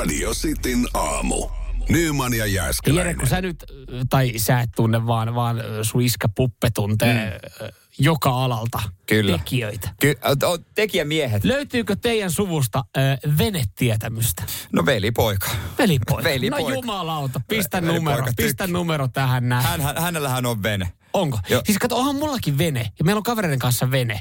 Radio Cityn aamu. Nyman ja Jere, Jääskeläinen. kun sä nyt, tai sä et tunne vaan, vaan sun iskä Puppe tuntee mm. joka alalta Kyllä. tekijöitä. Ky- o- tekijämiehet. Löytyykö teidän suvusta äh, venetietämystä? No velipoika. Velipoika. Velipoika. No jumalauta, pistä Velipoika numero, tykkää. pistä numero tähän näin. Hän, hän, hänellähän on vene. Onko? Joo. Siis kato, onhan mullakin vene. Ja meillä on kavereiden kanssa vene.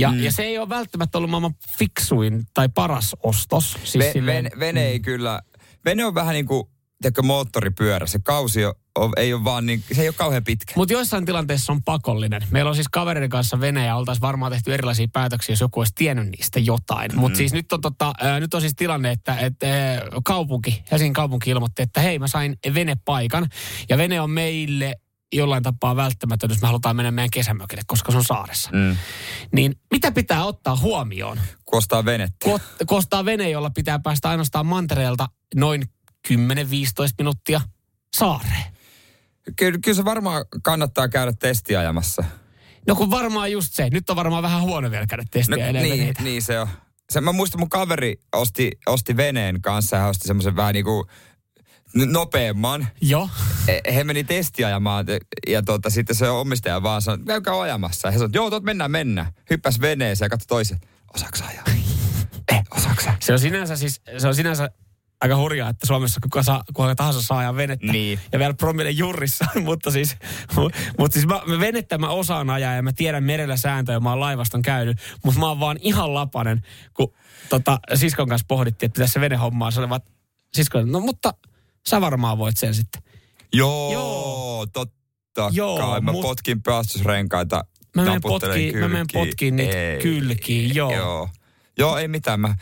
Ja, mm. ja se ei ole välttämättä ollut maailman fiksuin tai paras ostos. Siis Ve, silleen- vene, vene ei kyllä, vene on vähän niin kuin, tiedätkö, moottoripyörä. Se kausi on, ei ole vaan niin, se ei ole kauhean pitkä. Mutta joissain tilanteissa on pakollinen. Meillä on siis kavereiden kanssa vene ja oltaisiin varmaan tehty erilaisia päätöksiä, jos joku olisi tiennyt niistä jotain. Mutta siis nyt on, tota, ää, nyt on siis tilanne, että et, ää, kaupunki, Helsingin kaupunki ilmoitti, että hei mä sain venepaikan. Ja vene on meille jollain tapaa välttämätön, jos me halutaan mennä meidän kesämökille, koska se on saaressa. Mm. Niin mitä pitää ottaa huomioon? Kuostaa venettä. Ko- Kostaa vene, jolla pitää päästä ainoastaan mantereelta noin 10-15 minuuttia saareen. Kyllä, kyllä se varmaan kannattaa käydä testiajamassa. No kun varmaan just se. Nyt on varmaan vähän huono vielä käydä testiä no, niin, niin se on. Se, mä muistan, mun kaveri osti, osti veneen kanssa ja osti semmoisen vähän niin kuin nopeamman. Joo. E- He meni testiajamaan ja, ja tota, sitten se omistaja vaan sanoi, käykää ajamassa. Ja he sanoi, joo, tot mennään, mennään. Hyppäs veneeseen ja katsoi toisen. Osaaks ajaa? eh, osaaks sä? Se on sinänsä siis, se on sinänsä aika hurjaa, että Suomessa kuka, saa, kuka tahansa saa ajaa venettä. Niin. Ja vielä promille jurissa. mutta siis, mutta siis mä, venettä mä osaan ajaa ja mä tiedän merellä sääntöjä. Mä oon laivaston käynyt. Mutta mä oon vaan ihan lapanen, kun tota, siskon kanssa pohdittiin, että pitäisi se venehommaa. Se oli vaan, sisko, no mutta sä varmaan voit sen sitten. Joo, Joo. totta Joo, kai. Mä mut- potkin pelastusrenkaita. Mä menen potkiin- mä menen potkiin niitä kylkiin, joo. joo. Joo, ei mitään. Mä,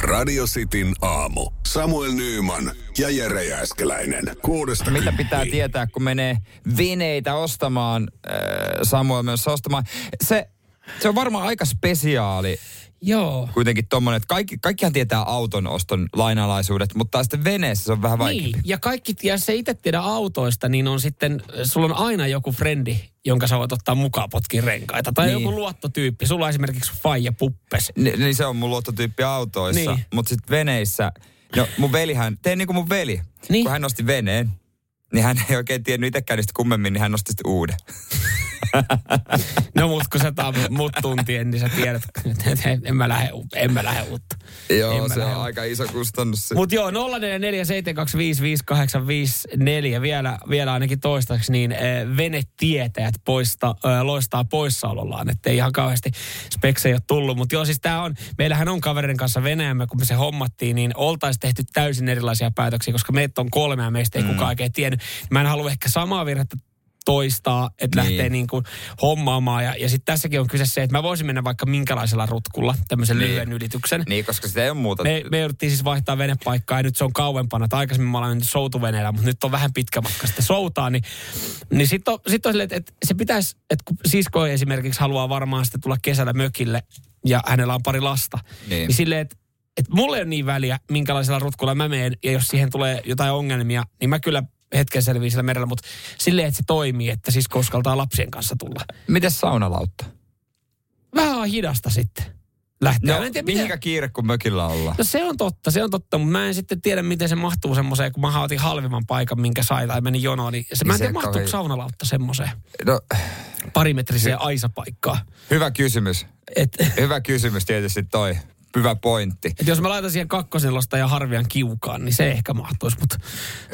Radio Cityn aamu. Samuel Nyman ja Jere Jääskeläinen. Kuudesta mitä kymppiin. pitää tietää, kun menee veneitä ostamaan, äh, Samuel myös ostamaan. Se, se on varmaan aika spesiaali Joo. kuitenkin tommonen, että kaikki, kaikkihan tietää auton oston lainalaisuudet, mutta sitten veneessä se on vähän vaikeampi. Niin, ja kaikki, ja se itse tiedä autoista, niin on sitten, sulla on aina joku frendi, jonka sä voit ottaa mukaan potkin renkaita. Tai Niin. joku luottotyyppi. Sulla on esimerkiksi faija puppes. Ni, niin se on mun luottotyyppi autoissa, Niin. mutta sitten veneissä, no mun velihän, tein niin kuin mun veli, Niin. kun hän nosti veneen, niin hän ei oikein tiennyt itsekään niistä kummemmin, niin hän nosti sitten uuden. No mut kun sä taas mut tuntien, niin sä tiedät, että en mä lähde, en mä lähde uutta. Joo, mä se lähde on aika iso kustannus. se. Mutta joo, 0447255854 vielä, vielä ainakin toistaiseksi, niin äh, venetietäjät poista, äh, loistaa poissaolollaan, ettei ihan kauheasti speksejä ole tullut. Mutta joo, siis tää on, meillähän on kavereiden kanssa Venäjämme, kun me se hommattiin, niin oltaisiin tehty täysin erilaisia päätöksiä, koska meitä on kolme ja meistä ei mm. kukaan oikein tiennyt. Mä en halua ehkä samaa virhettä toistaa, että Niin. lähtee niin kuin hommaamaan. Ja, ja sitten tässäkin on kyse se, että mä voisin mennä vaikka minkälaisella rutkulla, tämmöisen Niin. lyhyen ylityksen. Niin, koska sitä ei ole muuta. Me, me jouduttiin siis vaihtaa venepaikkaa ja nyt se on kauempana. Tai aikaisemmin mä olen mennyt soutuveneellä, mutta nyt on vähän pitkä matka sitten soutaa. Niin, niin sitten on, sit on silleen, että, että se pitäisi, että kun sisko esimerkiksi haluaa varmaan sitten tulla kesällä mökille ja hänellä on pari lasta. Niin. Niin, silleen, että että mulle ei ole niin väliä, minkälaisella rutkulla mä menen, ja jos siihen tulee jotain ongelmia, niin mä kyllä hetken selviin sillä merellä, mutta silleen, että se toimii, että sisko uskaltaa lapsien kanssa tulla. Miten saunalautta? Vähän on hidasta sitten. Lähtee. No, en tiedä, miten- mihinkä kiire, kun mökillä ollaan? No se on totta, se on totta, mutta mä en sitten tiedä, miten se mahtuu semmoiseen, kun mä otin halvimman paikan, minkä sai tai meni jonoon, niin se, mä en tiedä, mahtuuko kauhean- saunalautta semmoiseen No, parimetriseen aisapaikkaan. hyvä kysymys. Et, Hyvä kysymys tietysti toi. Hyvä pointti. et jos mä laitan siihen kakkoselosta ja harvian kiukaan, niin se ehkä mahtuisi, mutta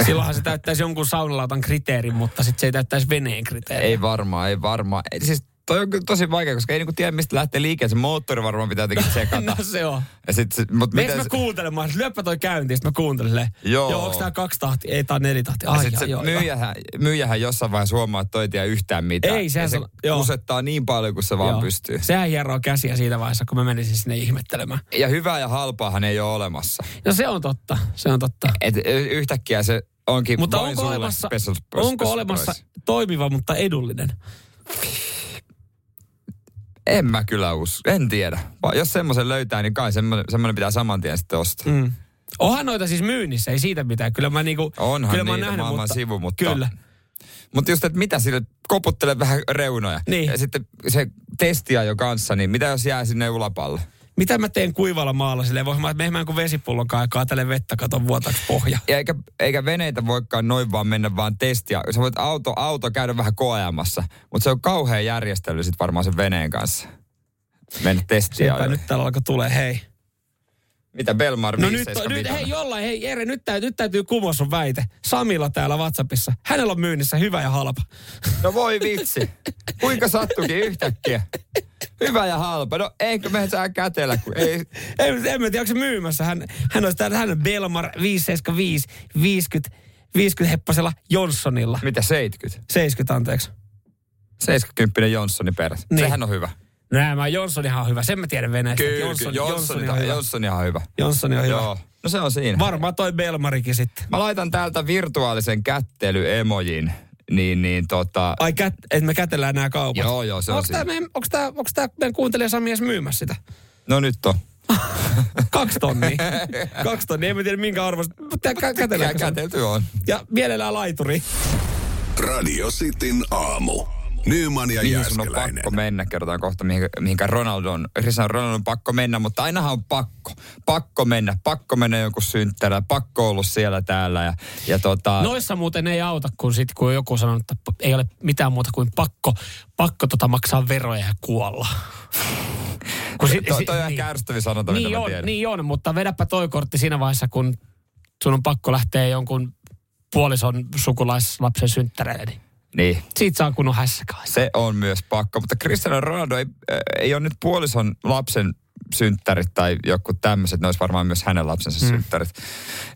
silloinhan se täyttäisi jonkun saunalautan kriteerin, mutta sitten se ei täyttäisi veneen kriteerin. Ei varmaan, ei varmaan. Siis toi on tosi vaikea, koska ei niinku tiedä, mistä lähtee liikkeelle. Se moottori varmaan pitää jotenkin tsekata. No se on. ja sit, se- mut Meiks miten mä kuuntelen? Mä lyöppä toi käyntiin, sitten mä kuuntelen silleen, Joo. Joo, onko tää kaksi tahtia? Ei, tää on nelitahti. ja Ai, sit ai, se joo, joo. myyjähän, myyjähän jossain vaiheessa huomaa, että toi ei tiedä yhtään mitään. Ei, sehän ja se se- joo. kusettaa niin paljon kuin se vaan Joo. pystyy. Sehän hieroo käsiä siinä vaiheessa, kun mä menisin sinne ihmettelemään. Ja hyvää ja halpaahan ei ole olemassa. No se on totta, se on totta. Et yhtäkkiä se onkin Mutta onko olemassa, special, onko special olemassa toimiva, mutta edullinen? En mä kyllä usko. En tiedä. Jos semmoisen löytää, niin kai semmoinen, semmoinen pitää saman tien sitten ostaa. Mm. Onhan noita siis myynnissä, ei siitä mitään. Kyllä mä niinku, Onhan kyllä mä oon niitä nähnyt, maailman mutta, sivu, mutta... Kyllä. Mutta just, että mitä sille, koputtele vähän reunoja. Niin. Ja sitten se testiajo kanssa, niin mitä jos jää sinne ulapalle? Mitä mä teen kuivalla maalla silleen? Voin mä mehmään kuin vesipullon ja kaatelen vettä, katon vuotaksi pohja. Ja eikä, eikä veneitä voikaan noin vaan mennä vaan testiä. Sä voit auto, auto käydä vähän koeamassa, mutta se on kauhean järjestely sit varmaan sen veneen kanssa. Mennä testiä. Sepä nyt täällä alkoi tulee, hei. Mitä Belmar No nyt, nyt, hei jollain, hei Ere, nyt, täytyy, nyt täytyy kumoa sun väite. Samilla täällä Whatsappissa. Hänellä on myynnissä hyvä ja halpa. No voi vitsi. Kuinka sattukin yhtäkkiä? Hyvä ja halpa. No eikö me saa kätellä, kun ei... en, en mä tiedä, onko se myymässä. Hän, hän olisi täällä, hän on Belmar 575 50, 50 heppasella Johnsonilla. Mitä 70? 70, anteeksi. 70 Johnsoni perässä. Niin. Sehän on hyvä. No nämä Johnsonihan on hyvä. Sen mä tiedän Venäjästä. että Johnson, Johnson, Johnson, on hyvä. Johnson ihan hyvä. Johnsoni on hyvä. Joo. No se on siinä. Varmaan toi Belmarikin sitten. Mä laitan täältä virtuaalisen kättelyemojin. Niin, niin tota... Ai, kät, että me kätellään nämä kaupat. Joo, joo, se on onko tämä, siinä. meidän, onko tämä, onko tämä meidän kuuntelija Sami edes myymässä sitä? No nyt on. Kaksi tonnia. Kaksi tonnia. En mä tiedä minkä arvosta. Mutta kä- kätelläänkö se? Kätelty on. Ja mielellään laituri. Radio Cityn aamu. Nyman ja Mihin sun on pakko mennä, kerrotaan kohta, mihin, mihinkä Ronaldon, Cristiano Ronaldon on pakko mennä, mutta ainahan on pakko. Pakko mennä, pakko mennä jonkun synttärä, pakko ollut siellä täällä ja, ja tota... Noissa muuten ei auta, kun, sit, kun joku sanoo, että ei ole mitään muuta kuin pakko, pakko tota maksaa veroja ja kuolla. Kun sit- toi, toi on ehkä ärsyttävin sanonta, mitä niin mä on, tiedän. niin on, mutta vedäpä toi kortti siinä vaiheessa, kun sun on pakko lähteä jonkun puolison sukulaislapsen synttäreille. Niin niin. siitä saa kunnon hässäkään. Se on myös pakko, mutta Cristiano Ronaldo ei, äh, ei ole nyt puolison lapsen synttärit tai joku tämmöiset, ne olisi varmaan myös hänen lapsensa mm. synttärit,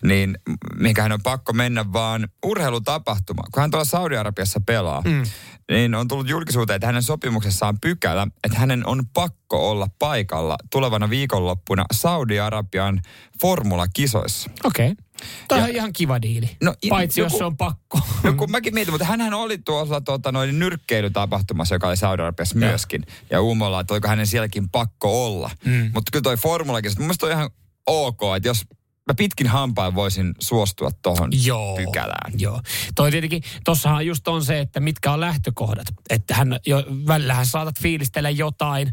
niin mihinkä hän on pakko mennä vaan urheilutapahtuma. Kun hän tuolla Saudi-Arabiassa pelaa, mm. niin on tullut julkisuuteen, että hänen sopimuksessaan pykälä, että hänen on pakko olla paikalla tulevana viikonloppuna Saudi-Arabian formulakisoissa. Okei. Okay. Ja- on ihan kiva diili. No, Paitsi jos joku- se on pakko. No kun mäkin mietin, mutta hänhän oli tuolla tota, noin nyrkkeilytapahtumassa, joka oli Joo. myöskin. Ja Uumolla, että oliko hänen sielläkin pakko olla. Mm. Mutta kyllä toi formulakin, mun mielestä on ihan ok, että jos mä pitkin hampain voisin suostua tuohon pykälään. Joo. Toi tietenkin, tossahan just on se, että mitkä on lähtökohdat. Että hän jo, välillähän saatat fiilistellä jotain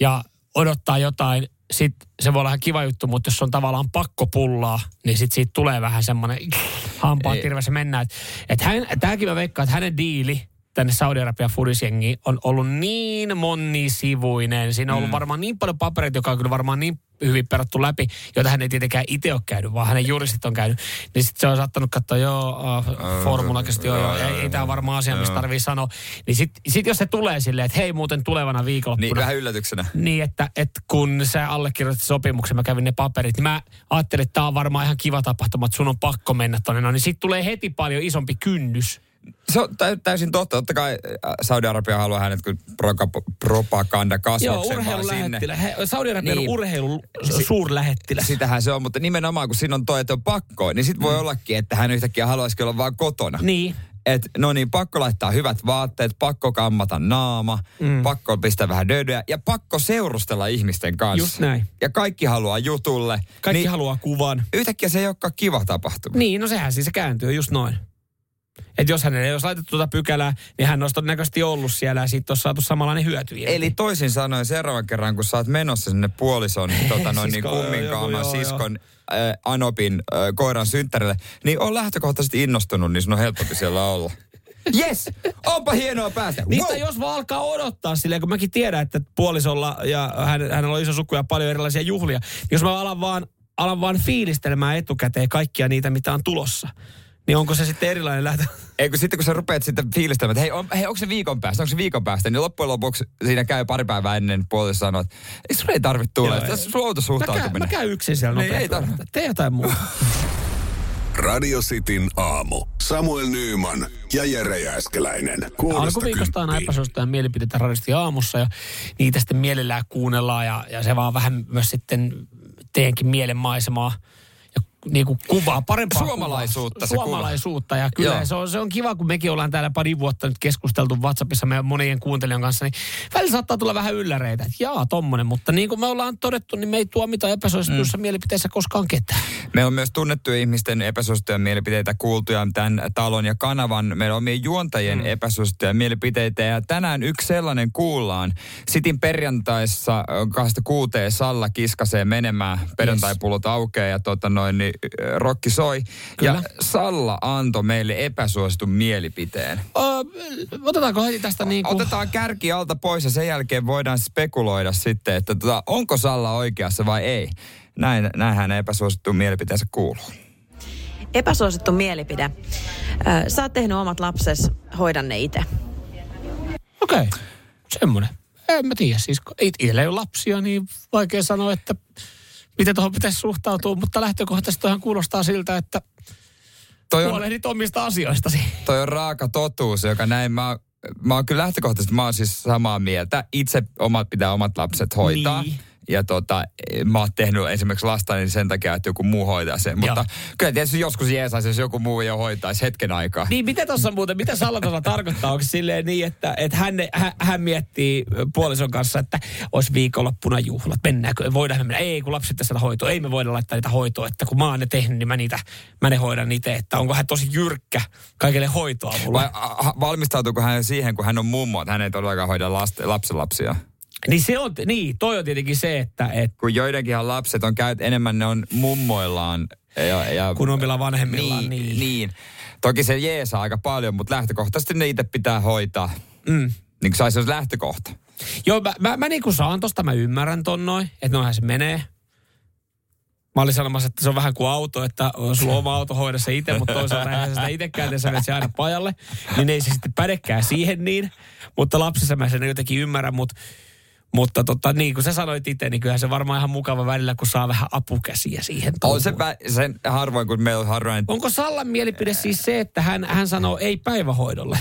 ja odottaa jotain. Sitten se voi olla ihan kiva juttu, mutta jos on tavallaan pakko pullaa, niin sitten siitä tulee vähän semmoinen hampaa Ei. tirvessä mennään. Että et hän, tämäkin mä veikkaan, että hänen diili tänne Saudi-Arabian fudisjengiin on ollut niin monisivuinen. Siinä on ollut varmaan niin paljon papereita, joka on kyllä varmaan niin hyvin perattu läpi, joita hän ei tietenkään itse ole käynyt, vaan hänen juristit on käynyt. Niin sitten se on saattanut katsoa, joo, uh, formulakesti, joo, joo, ei, ei tämä ole varmaan asia, mistä tarvii sanoa. Niin sitten sit jos se tulee silleen, että hei muuten tulevana viikonloppuna. Niin vähän yllätyksenä. Niin, että, että kun sä allekirjoitit sopimuksen, mä kävin ne paperit, niin mä ajattelin, että tämä on varmaan ihan kiva tapahtuma, että sun on pakko mennä tonne. No niin sitten tulee heti paljon isompi kynnys. Se on tä- täysin totta. Totta kai Saudi-Arabia haluaa hänet kuin propaganda kasvoksen vaan sinne. He- Saudi-Arabian Niin. urheilu suurlähettilä. Sitähän se on, mutta nimenomaan kun siinä on toi, että on pakko, niin sit voi ollakin, että hän yhtäkkiä haluaisikin olla vaan kotona. Niin. Et, no niin, pakko laittaa hyvät vaatteet, pakko kammata naama, mm. pakko pistää vähän dödöä ja pakko seurustella ihmisten kanssa. Just näin. Ja kaikki haluaa jutulle. Kaikki niin haluaa kuvan. Yhtäkkiä se ei olekaan kiva tapahtuma. Niin, no sehän siis se kääntyy just noin. Että jos hänelle ei olisi laitettu tuota pykälää, niin hän olisi todennäköisesti ollut siellä ja siitä olisi saatu samanlainen hyöty. Eli toisin sanoen seuraavan kerran, kun sä oot menossa sinne puolison tota, noin, niin Sisko, kumminkaaman joo, joo, siskon äh, Anopin äh, koiran synttärille, niin on lähtökohtaisesti innostunut, niin sun on helpompi siellä olla. Yes! Onpa hienoa päästä. Niistä Wow! jos vaan alkaa odottaa silleen, kun mäkin tiedän, että puolisolla ja hän, hänellä on iso suku ja paljon erilaisia juhlia. niin Jos mä alan vaan, alan vaan fiilistelemään etukäteen kaikkia niitä, mitä on tulossa, niin onko se sitten erilainen lähtö? Ei kun sitten kun sä rupeat sitten fiilistämään, että hei, on, hei onko se viikon päästä, onko se viikon päästä, niin loppujen lopuksi siinä käy pari päivää ennen puolesta sanoa, että ei sun ei tarvitse tulla. Joo, Tässä ei. on outo Mä käyn, mä suhtautuminen. käyn yksin siellä Niin, nopeasti. ei tarvitse. Tee jotain muuta. Radio Cityn aamu. Samuel Nyyman ja Jere Jääskeläinen. Alkuviikosta on kymppiin. epäsuosittuja mielipiteitä radisti aamussa ja niitä sitten mielellään kuunnellaan ja, ja se vaan vähän myös sitten teidänkin mielen maisemaa. Ja niin kuin kuvaa parempaa Suomalaisuutta kuvaa. Suomalaisuutta. Ja kyllä Joo. se on, se on kiva, kun mekin ollaan täällä pari vuotta nyt keskusteltu WhatsAppissa meidän monien kuuntelijan kanssa, niin välillä saattaa tulla vähän ylläreitä, että jaa, tommonen. Mutta niin kuin me ollaan todettu, niin me ei tuomita epäsuosituissa mm. mielipiteissä koskaan ketään. Meillä on myös tunnettuja ihmisten epäsuosittuja mielipiteitä kuultuja tämän talon ja kanavan. Meillä on omien juontajien mm. epäsuosittuja mielipiteitä ja tänään yksi sellainen kuullaan. Sitin perjantaissa kahdesta kuuteen Salla kiskasee menemään, perjantaipullot aukeaa ja tota noin, niin, rokki soi. Kyllä. Ja Salla antoi meille epäsuositun mielipiteen. Öö, otetaanko heti tästä niin kuin... Otetaan kärki alta pois ja sen jälkeen voidaan spekuloida sitten, että tota, onko Salla oikeassa vai ei. Näin, näin hänen epäsuosittuun mielipiteensä kuuluu. Epäsuosittu mielipide. Sä oot tehnyt omat lapses, hoida ne itse. Okei, okay. semmoinen. En mä tiedä, siis itsellä ei ole lapsia, niin vaikea sanoa, että miten tuohon pitäisi suhtautua, mutta lähtökohtaisesti toihan kuulostaa siltä, että Toi on, huolehdit omista asioistasi. toi on raaka totuus, joka näin mä, mä oon kyllä lähtökohtaisesti, mä oon siis samaa mieltä. Itse omat pitää omat lapset hoitaa. Niin. Ja tota, mä oon tehnyt esimerkiksi lasta niin sen takia, että joku muu hoitaa sen. Mutta Joo. kyllä tietysti joskus jeesaisi, jos joku muu jo hoitaisi hetken aikaa. Niin, mitä tuossa muuten, mitä Salatolla tarkoittaa? Onko silleen niin, että, että hän, hän, hän miettii puolison kanssa, että olisi viikonloppuna juhlat, mennäänkö, voidaan me mennä? Ei, kun lapset tässä hoitoa, ei me voida laittaa niitä hoitoa, että kun mä oon ne tehnyt, niin mä, niitä, mä ne hoidan itse, että onko hän tosi jyrkkä kaikille hoitoa mulla. Vai valmistautuuko hän siihen, kun hän on mummo, että hän ei todellakaan hoida lasten, lapsenlapsia? Niin se on, niin, toi on tietenkin se, että, että Kun joidenkinhan lapset on käyt enemmän, ne on mummoillaan. Ja, ja, kun omilla vanhemmillaan, niin, niin. niin. Toki se jeesaa aika paljon, mutta lähtökohtaisesti ne itse pitää hoitaa. Mm. Niin kuin saisi lähtökohta. Joo, mä, mä, mä niin kuin saan tosta, mä ymmärrän ton noin, että noinhan se menee. Mä olin sanomassa, että se on vähän kuin auto, että sulla on oma auto hoida se itse, mutta toisaalta eihän sitä itsekään tee, sä se aina pajalle. Niin ei se sitten pädekään siihen niin. Mutta lapsissa mä sen jotenkin ymmärrän, mutta mutta tota, niin kuin sä sanoit itse, niin kyllähän se varmaan ihan mukava välillä, kun saa vähän apukäsiä siihen. On touhuun. se vä- sen harvoin, kun meillä on harvoin... Onko Sallan mielipide siis se, että hän, hän sanoo ei päivähoidolle?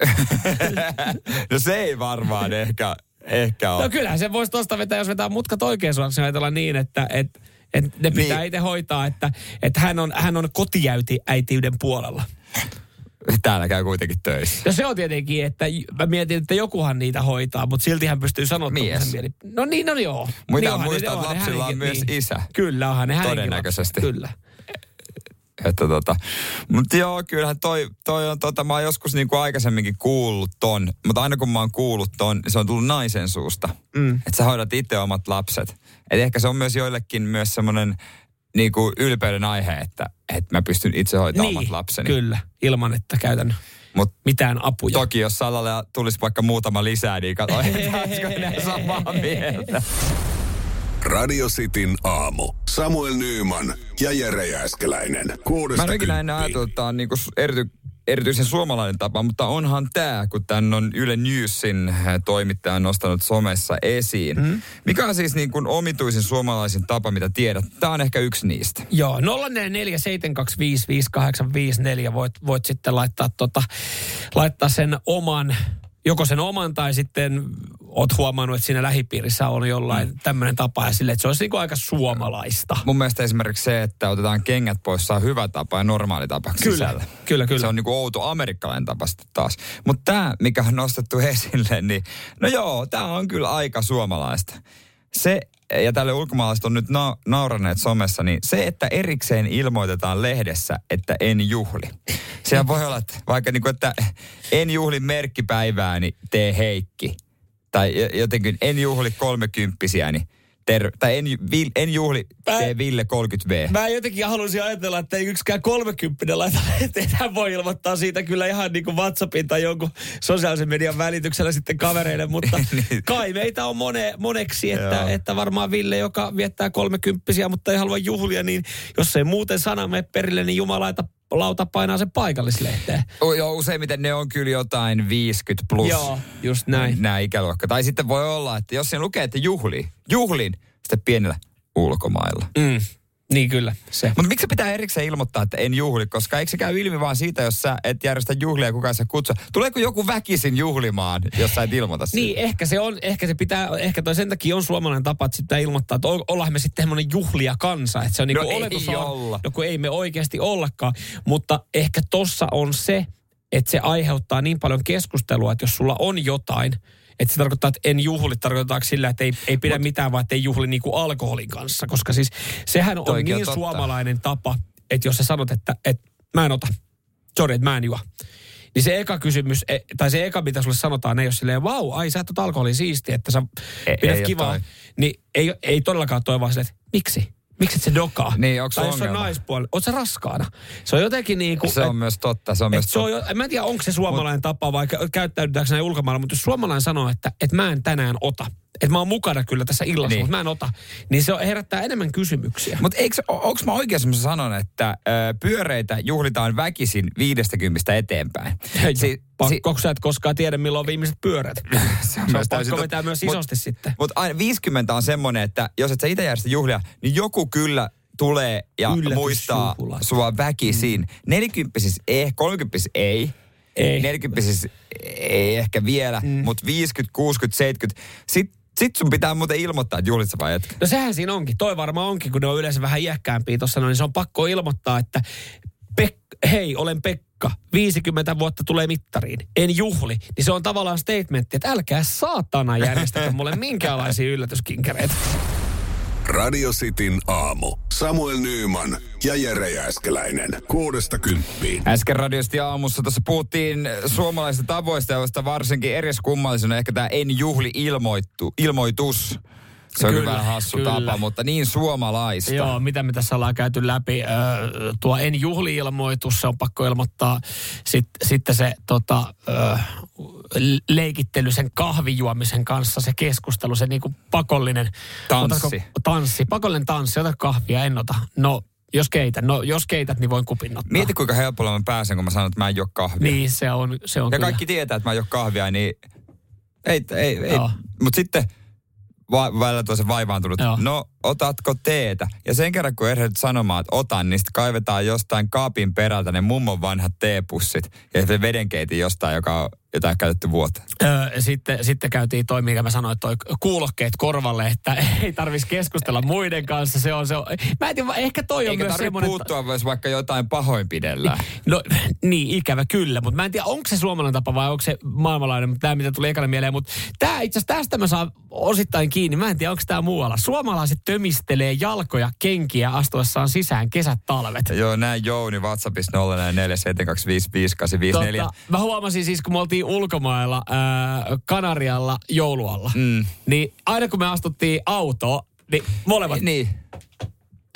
no se ei varmaan ehkä, ehkä ole. No kyllähän se voisi tuosta vetää, jos vetää mutkat oikein suoraksi, niin ajatella niin, että et, et ne pitää Niin. itse hoitaa, että et hän on, hän on kotiäiti äitiyden puolella. Täällä käy kuitenkin töissä. Ja se on tietenkin, että mä mietin, että jokuhan niitä hoitaa, mutta silti hän pystyy sanomaan Mies. mieli. No niin, no joo. Muita niin muistaa, että lapsilla on myös niin. isä. Kyllä, onhan ne Todennäköisesti. Kyllä. Että tota, mutta joo, kyllähän toi, toi on tota, mä oon joskus niinku aikaisemminkin kuullut ton, mutta aina kun mä oon kuullut ton, se on tullut naisen suusta. Mm. Että sä hoidat itse omat lapset. Et ehkä se on myös joillekin myös semmoinen niinku ylpeyden aihe, että, että mä pystyn itse hoitamaan Niin, omat lapseni. kyllä, ilman että käytän Mut mitään apuja. toki jos Salalle tulisi vaikka muutama lisää, niin olisiko ne samaa mieltä. Radio Cityn aamu. Samuel Nyyman ja Jere Jääskeläinen. Mä Kuudesta en ole ikinä ajatellut, että tämä on niinku erity, erityisen suomalainen tapa, mutta onhan tämä, kun tämän on Yle Newsin äh, toimittaja nostanut somessa esiin. Mm. Mikä on siis niin kuin omituisin suomalaisen tapa, mitä tiedät? Tämä on ehkä yksi niistä. Joo, 0447255854 voit, voit sitten laittaa, tota, laittaa sen oman, joko sen oman tai sitten oot huomannut, että siinä lähipiirissä on jollain mm. tämmöinen tapa ja sille, että se olisi niin aika suomalaista. Mun mielestä esimerkiksi se, että otetaan kengät pois, saa hyvä tapa ja normaali tapa Kyllä, sisällä. kyllä, kyllä. Se on niinku outo amerikkalainen tapa sitten taas. Mutta tämä, mikä on nostettu esille, niin no joo, tämä on kyllä aika suomalaista. Se, ja tälle ulkomaalaiset on nyt na- nauraneet somessa, niin se, että erikseen ilmoitetaan lehdessä, että en juhli. Sehän voi olla, että vaikka niin kuin, että en juhli merkkipäivääni, tee Heikki. Tai jo- jotenkin en juhli kolmekymppisiä, niin ter- tai en, vil- en juhli, tee Ville 30V. Mä jotenkin halusin ajatella, että ei yksikään kolmekymppinen laita eteen. Hän voi ilmoittaa siitä kyllä ihan niin kuin WhatsAppin tai jonkun sosiaalisen median välityksellä sitten kavereille, mutta Niin. kai meitä on mone, moneksi, että, Joo. että varmaan Ville, joka viettää kolmekymppisiä, mutta ei halua juhlia, niin jos ei muuten sana mene perille, niin jumalaita lauta painaa sen paikallislehteen. O, joo, useimmiten ne on kyllä jotain 50 plus. Joo, just näin. Nämä ikäluokka. Tai sitten voi olla, että jos siinä lukee, että juhli, juhlin, sitten pienellä ulkomailla. Mm. Niin kyllä, se. Mutta miksi pitää erikseen ilmoittaa, että en juhli? Koska eikö se käy ilmi vaan siitä, jos sä et järjestä juhlia ja kukaan se kutsua? Tuleeko joku väkisin juhlimaan, jos sä et ilmoita siitä? Niin, ehkä se on, ehkä se pitää, ehkä toi sen takia on suomalainen tapa, että sitä ilmoittaa, että ollaan me sitten semmoinen juhlia kansa. Että se on niinku No ei oletus on- olla. No kun ei me oikeasti ollakaan. Mutta ehkä tossa on se, että se aiheuttaa niin paljon keskustelua, että jos sulla on jotain, että se tarkoittaa, että en juhli, tarkoittaako sillä, että ei, ei pidä mitään, vaan että ei juhli niinku alkoholin kanssa. Koska siis sehän on niin totta. suomalainen tapa, että jos sä sanot, että, että mä en ota, sorry, että mä en juo. Niin se eka kysymys, e- tai se eka, mitä sulle sanotaan, ei ole silleen, vau, ai sä et ota alkoholin siisti, että sä Ei- pidät ei kivaa. Niin ei, ei todellakaan toi vaan silleen, että miksi? Miksi et se dokaa? Niin, onko se tai jos on ongelma? naispuoli, oot sä raskaana? Se on jotenkin niin kuin... Se on myös totta, se on myös se on totta. jo, mä en tiedä, onko se suomalainen tapa vai kä- käyttäydytäänkö näin ulkomailla, mutta jos suomalainen sanoo, että, että mä en tänään ota, että mä oon mukana kyllä tässä illassa, Niin. mutta mä en ota, niin se on- herättää enemmän kysymyksiä. Mutta onko mä oikeassa, kun mä sanon, että ö, pyöreitä juhlitaan väkisin 50 eteenpäin? Si, pakko, kun sä et koskaan tiedä, milloin on viimeiset pyörät. se on Se on pakko vetää myös Mut- isosti sitten. Mutta aina 50 on semmoinen, että jos et sä itse järjestä juhlia, niin joku kyllä tulee ja Yllätysjuhla. muistaa sua väkisin. Mm. 40 ei, 30 ei. Ei. 40 ei ehkä vielä, mm. mutta 50, 60, 70. Sitten sit sun pitää muuten ilmoittaa, että juhlit sä vai etkä. No sehän siinä onkin. Toi varmaan onkin, kun ne on yleensä vähän iäkkäämpiä tuossa, niin se on pakko ilmoittaa, että Pek- hei, olen Pekka, 50 vuotta tulee mittariin, en juhli. Niin se on tavallaan statementti, että älkää saatana järjestäkö mulle minkäänlaisia yllätyskinkereitä. Radio Cityn aamu. Samuel Nyyman ja Jere Jääskeläinen. Kuudesta kymppiin. Äsken radiosti aamussa tuossa puhuttiin suomalaisista tavoista, joista varsinkin edes kummallisena ehkä tämä en juhli ilmoittu, ilmoitus. Se on Kyllä, vähän hassu kyllä. tapa, mutta niin suomalaista. Joo, mitä me tässä ollaan käyty läpi. Öö, tuo en juhli-ilmoitus, se on pakko ilmoittaa. Sitten, sitten se tota, öö, leikittely sen kahvijuomisen kanssa, se keskustelu, se niinku pakollinen... Tanssi. Otatko, tanssi, pakollinen tanssi, ota kahvia, en ota. No, jos keitän, no jos keität, niin voin kupin ottaa. Mieti kuinka helpolla mä pääsen, kun mä sanon, että mä en juo kahvia. Niin, se on, se on Ja kyllä. kaikki tietää, että mä en juo kahvia, niin ei, ei, ei. Mutta sitten va- välillä toisen vaivaantunut, Joo. no otatko teetä? Ja sen kerran kun ehdit sanomaan, että otan, niin sitten kaivetaan jostain kaapin perältä ne mummon vanhat teepussit ja se vedenkeitin jostain, joka on jotain käytetty vuoteen. Öö, sitten, sitten käytiin toi, mikä mä sanoin, että toi kuulokkeet korvalle, että ei tarvitsisi keskustella muiden kanssa. Se on, se on. Mä en tiedä, ehkä toi on Eikä myös tarvitse semmoinen... puuttua, jos vaikka jotain pahoinpidellään. No niin, ikävä kyllä, mutta mä en tiedä, onko se suomalainen tapa vai onko se maailmanlainen, mutta tämä mitä tuli ekana mieleen, mutta tämä itse asiassa tästä mä saan osittain kiinni, mä en tiedä, onko tämä muualla. Suomalaiset tömistelee jalkoja, kenkiä astuessaan sisään kesät, talvet. Joo, näin Jouni WhatsAppissa 047255854. Tota, mä huomasin siis, kun me oltiin ulkomailla ää, Kanarialla joulualla, Mm. niin aina kun me astuttiin autoon, niin molemmat, Niin.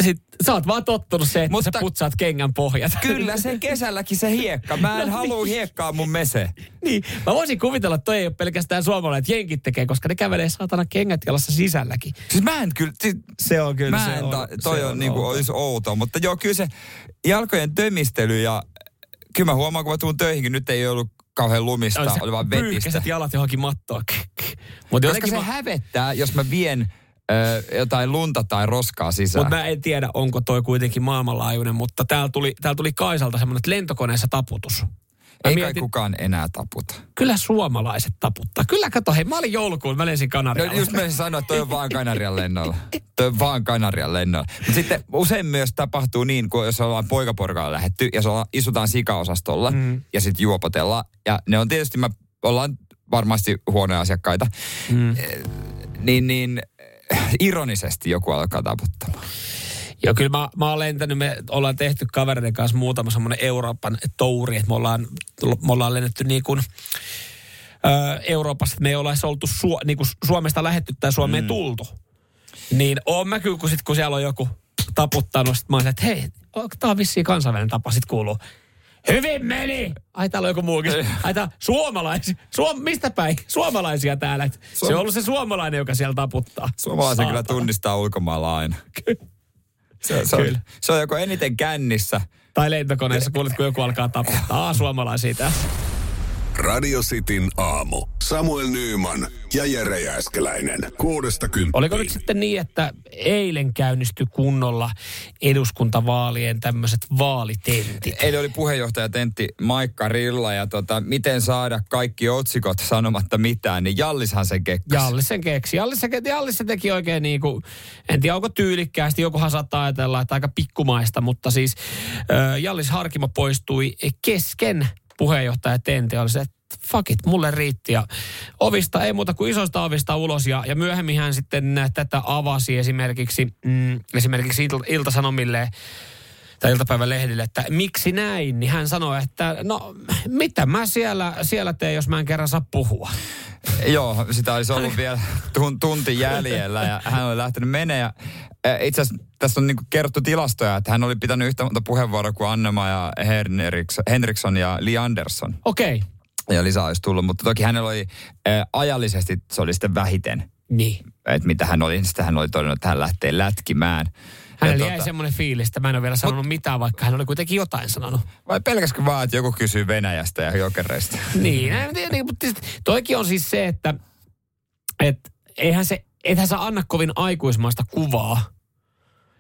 Sit, sä oot vaan tottunut se, että Mutta- sä putsaat kengän pohjat. Kyllä se kesälläkin se hiekka. Mä en No halua niin. hiekkaa mun mese. Niin, mä voisin kuvitella, että toi ei ole pelkästään suomalainen, että jenkit tekee, koska ne kävelee saatana kengät jalassa sisälläkin. Siis mä en kyllä, siis Se on kyllä, mä se en, on, ta, toi se on, on niinku, olisi outoa, mutta joo, kyllä se jalkojen tömistely ja kyllä mä huomaan, kun mä tuun töihinkin, nyt ei ollut kauhean lumista, oli vaan vetistä. jalat johonkin mattoon. Mutta Koska jotenkin se mä, hävettää, jos mä vien ö, jotain lunta tai roskaa sisään. Mutta mä en tiedä, onko toi kuitenkin maailmanlaajuinen, mutta täällä tuli, täällä tuli Kaisalta semmoinen, että lentokoneessa taputus. Mä ei kai mietin, kukaan enää taputa. kyllä suomalaiset taputtaa. Kyllä kato, hei, mä olin joulukuun, mä lensin No Kanarialle. just mä sanoa, että toi on vaan Kanarian lennolla. Toi on vaan Kanarian lennolla. Mutta sitten usein myös tapahtuu niin, kun jos ollaan poikaporukalla lähetty ja se ollaan, istutaan sikaosastolla mm. ja sitten juopotellaan. Ja ne on tietysti, me ollaan varmasti huonoja asiakkaita. Mm. Niin, niin ironisesti joku alkaa taputtamaan. Joo, kyllä mä, mä oon lentänyt, me ollaan tehty kavereiden kanssa muutama semmoinen Euroopan touri, että me ollaan, me ollaan lennetty niin kuin, ö, Euroopassa, että me ei olla oltu Su, niin kuin Suomesta lähetty tai Suomeen mm. tultu. Niin oon mä kyllä, kun, sit, kun siellä on joku taputtanut, sit mä oon, että hei, tää on vissiin kansainvälinen tapa, sit kuuluu. Hyvin meni! Ai täällä on joku muukin. Ai tää suomalaisia. Suom, mistä päin? Suomalaisia täällä. Et Se on ollut se suomalainen, joka siellä taputtaa. Suomalaisen kyllä Saatana. tunnistaa ulkomailla aina. Se, se, on, Kyllä. se on joko eniten kännissä. Tai lentokoneessa kuulet, kun joku alkaa taputtaa. Aa, suomalaisia tää. Radio Cityn aamu. Samuel Nyyman ja Jere Jääskeläinen. Kuudesta kymppiin. Oliko nyt sitten niin, että eilen käynnistyi kunnolla eduskuntavaalien tämmöiset vaalitentit? Eli oli puheenjohtaja Tentti Maikka Rilla ja tota, miten saada kaikki otsikot sanomatta mitään, niin Jallishan sen kekkasi. Jallis sen keksi. Jallis, se, Jallis se teki oikein niin kuin, en tiedä onko tyylikkäästi, jokuhan saattaa ajatella, että aika pikkumaista, mutta siis äh, Jallis Harkimo poistui kesken puheenjohtaja Tente oli se, että fuck it, mulle riitti. Ja ovista, ei muuta kuin isoista ovista ulos. Ja, ja myöhemmin hän sitten tätä avasi esimerkiksi, mm, esimerkiksi Ilta, Ilta-Sanomille tai iltapäivän lehdille, että miksi näin, niin hän sanoi, että no mitä mä siellä, siellä teen, jos mä en kerran saa puhua. Joo, sitä olisi ollut vielä tunti jäljellä ja hän oli lähtenyt menee. Ja itse asiassa tässä on niin kerrottu tilastoja, että hän oli pitänyt yhtä monta puheenvuoroa kuin Annema ja Henriksson ja Li Andersson. Okei. Okay. Ja lisää olisi tullut, mutta toki hänellä oli äh, ajallisesti, se oli sitten vähiten. Niin. Että mitä hän oli, sitten hän oli todennut, että hän lähtee lätkimään. Hänellä jäi tota... semmoinen fiilis, että mä en ole vielä sanonut Mut, mitään, vaikka hän oli kuitenkin jotain sanonut. Vai pelkäskö vaan, että joku kysyy Venäjästä ja jokereista? niin, en tiedä, niin, mutta toikin on siis se, että et, eihän se, ethän sä anna kovin aikuismaista kuvaa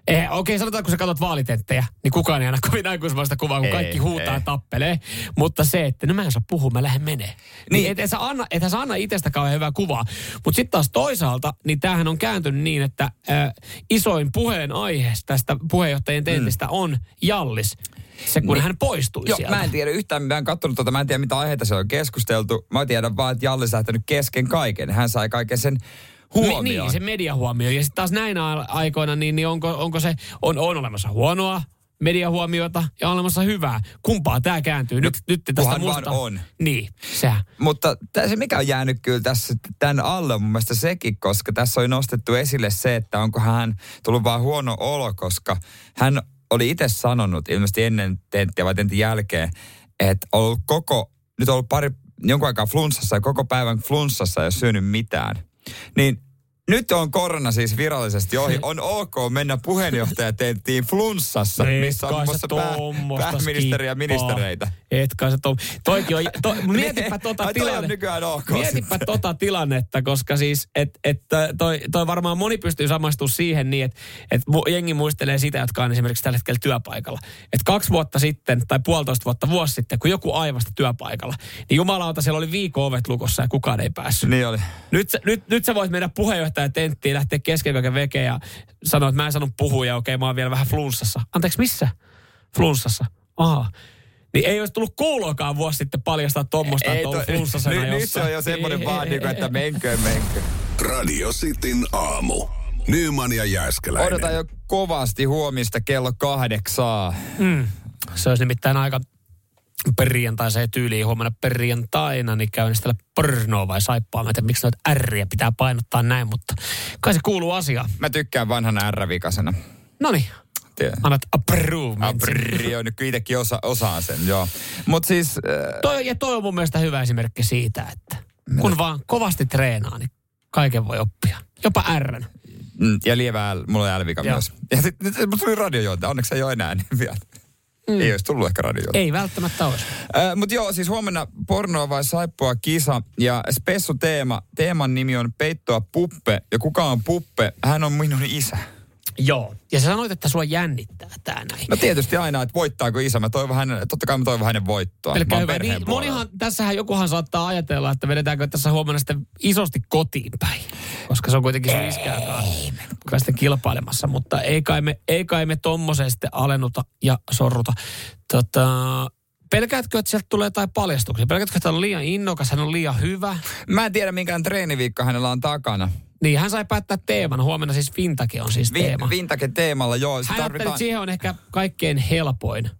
Eh, Okei, okay, sanotaan, kun sä katsot vaalitenttejä, niin kukaan ei aina kovin aikuismaista kuvaa, kun ei, kaikki huutaa ei. ja tappelee. Mutta se, että no mä en saa puhua, mä lähden menee. Niin, niin et, et, sä anna, et sä anna itsestä kauhean hyvää kuvaa. Mutta sitten taas toisaalta, niin tämähän on kääntynyt niin, että äh, isoin puheen aihe tästä puheenjohtajien tentistä mm. on Jallis se kun niin. hän poistui Joo, sieltä. mä en tiedä yhtään, mä en katsonut tota, mä en tiedä mitä aiheita se on keskusteltu. Mä tiedän vaan, että Jallis lähtenyt kesken kaiken. Hän sai kaiken sen huomioon. Niin, se mediahuomio. Ja sitten taas näinä aikoina, niin, niin onko, onko se, on, on olemassa huonoa mediahuomiota ja on olemassa hyvää. Kumpaa tämä kääntyy? Nyt, nyt tästä musta... on. Niin, se. Mutta se mikä on jäänyt kyllä tässä tämän alle on mun mielestä sekin, koska tässä oli nostettu esille se, että onko hän tullut vaan huono olo, koska hän oli itse sanonut ilmeisesti ennen tenttiä vai tentin jälkeen, että on ollut koko, nyt on ollut pari, jonkun aikaa flunssassa ja koko päivän flunssassa ja syönyt mitään. Niin nyt on korona siis virallisesti ohi. On ok mennä puheenjohtajatenttiin flunssassa, missä on muun muassa pää, pääministeri ja ministereitä. Etkä se to, toikin on, to, mietipä tota tilannetta. nykyään ok. Mietipä tota tilannetta, koska siis, että et, toi, toi varmaan moni pystyy samastumaan siihen niin, että et jengi muistelee sitä, jotka on esimerkiksi tällä hetkellä työpaikalla. Että kaksi vuotta sitten tai puolitoista vuotta vuosi sitten, kun joku aivasti työpaikalla, niin jumalauta siellä oli viikko ovet lukossa ja kukaan ei päässyt. Niin oli. Nyt, nyt, nyt sä voit mennä puheenjohtaja tenttiin lähteä kesken kaiken veke ja sanoa, että mä en saanut puhua ja okei, mä oon vielä vähän flunssassa. Anteeksi, missä? Flunssassa. Aha. Niin ei olisi tullut kuuloakaan vuosi sitten paljastaa tuommoista, että on flunssassa Nyt, nyt se on jo semmoinen vaan, niin että menkö, menkö. Radio Cityn aamu. Nyman ja Jääskeläinen. Odotan jo kovasti huomista kello kahdeksaa. Mm. Se olisi nimittäin aika perjantaiseen tyyliin huomenna perjantaina, niin käynnistellä pornoa vai saippaa. Mä en tiedä, miksi noita ärriä pitää painottaa näin, mutta kai se kuuluu asia. Mä tykkään vanhana R-vikasena. Noniin. Annat approve. Approve, joo, nyt itsekin osa, osaan sen, joo. Mut siis... Äh... Toi, ja toi on mun mielestä hyvä esimerkki siitä, että kun vaan kovasti treenaa, niin kaiken voi oppia. Jopa R. Mm, ja lievää, mulla on älvika myös. Ja sitten sit, tuli radiojointa, onneksi ei ole enää niin vielä. Mm. Ei olisi tullut ehkä radioon. Ei välttämättä olisi. Äh, Mutta joo, siis huomenna pornoa vai saippua kisa. Ja spessu teema. Teeman nimi on Peittoa Puppe. Ja kuka on Puppe? Hän on minun isä. Joo. Ja sä sanoit, että sua jännittää tää näin. No tietysti aina, että voittaako isä. Mä toivon hänen, totta kai mä toivon hänen voittoa. Pelkkä hyvä. Niin, monihan, tässähän jokuhan saattaa ajatella, että vedetäänkö tässä huomenna sitten isosti kotiin päin. Koska se on kuitenkin se iskääkaan sitten kilpailemassa. Mutta ei kai me, ei kai me tommoseen sitten alennuta ja sorruta. Tota, Pelkäätkö, että sieltä tulee jotain paljastuksia? Pelkäätkö, että hän on liian innokas, hän on liian hyvä? Mä en tiedä, minkään treeniviikko hänellä on takana. Niin, hän sai päättää teeman. Huomenna siis Vintake on siis teema. Vintake teemalla, joo. Hän tarvitaan... että siihen on ehkä kaikkein helpoin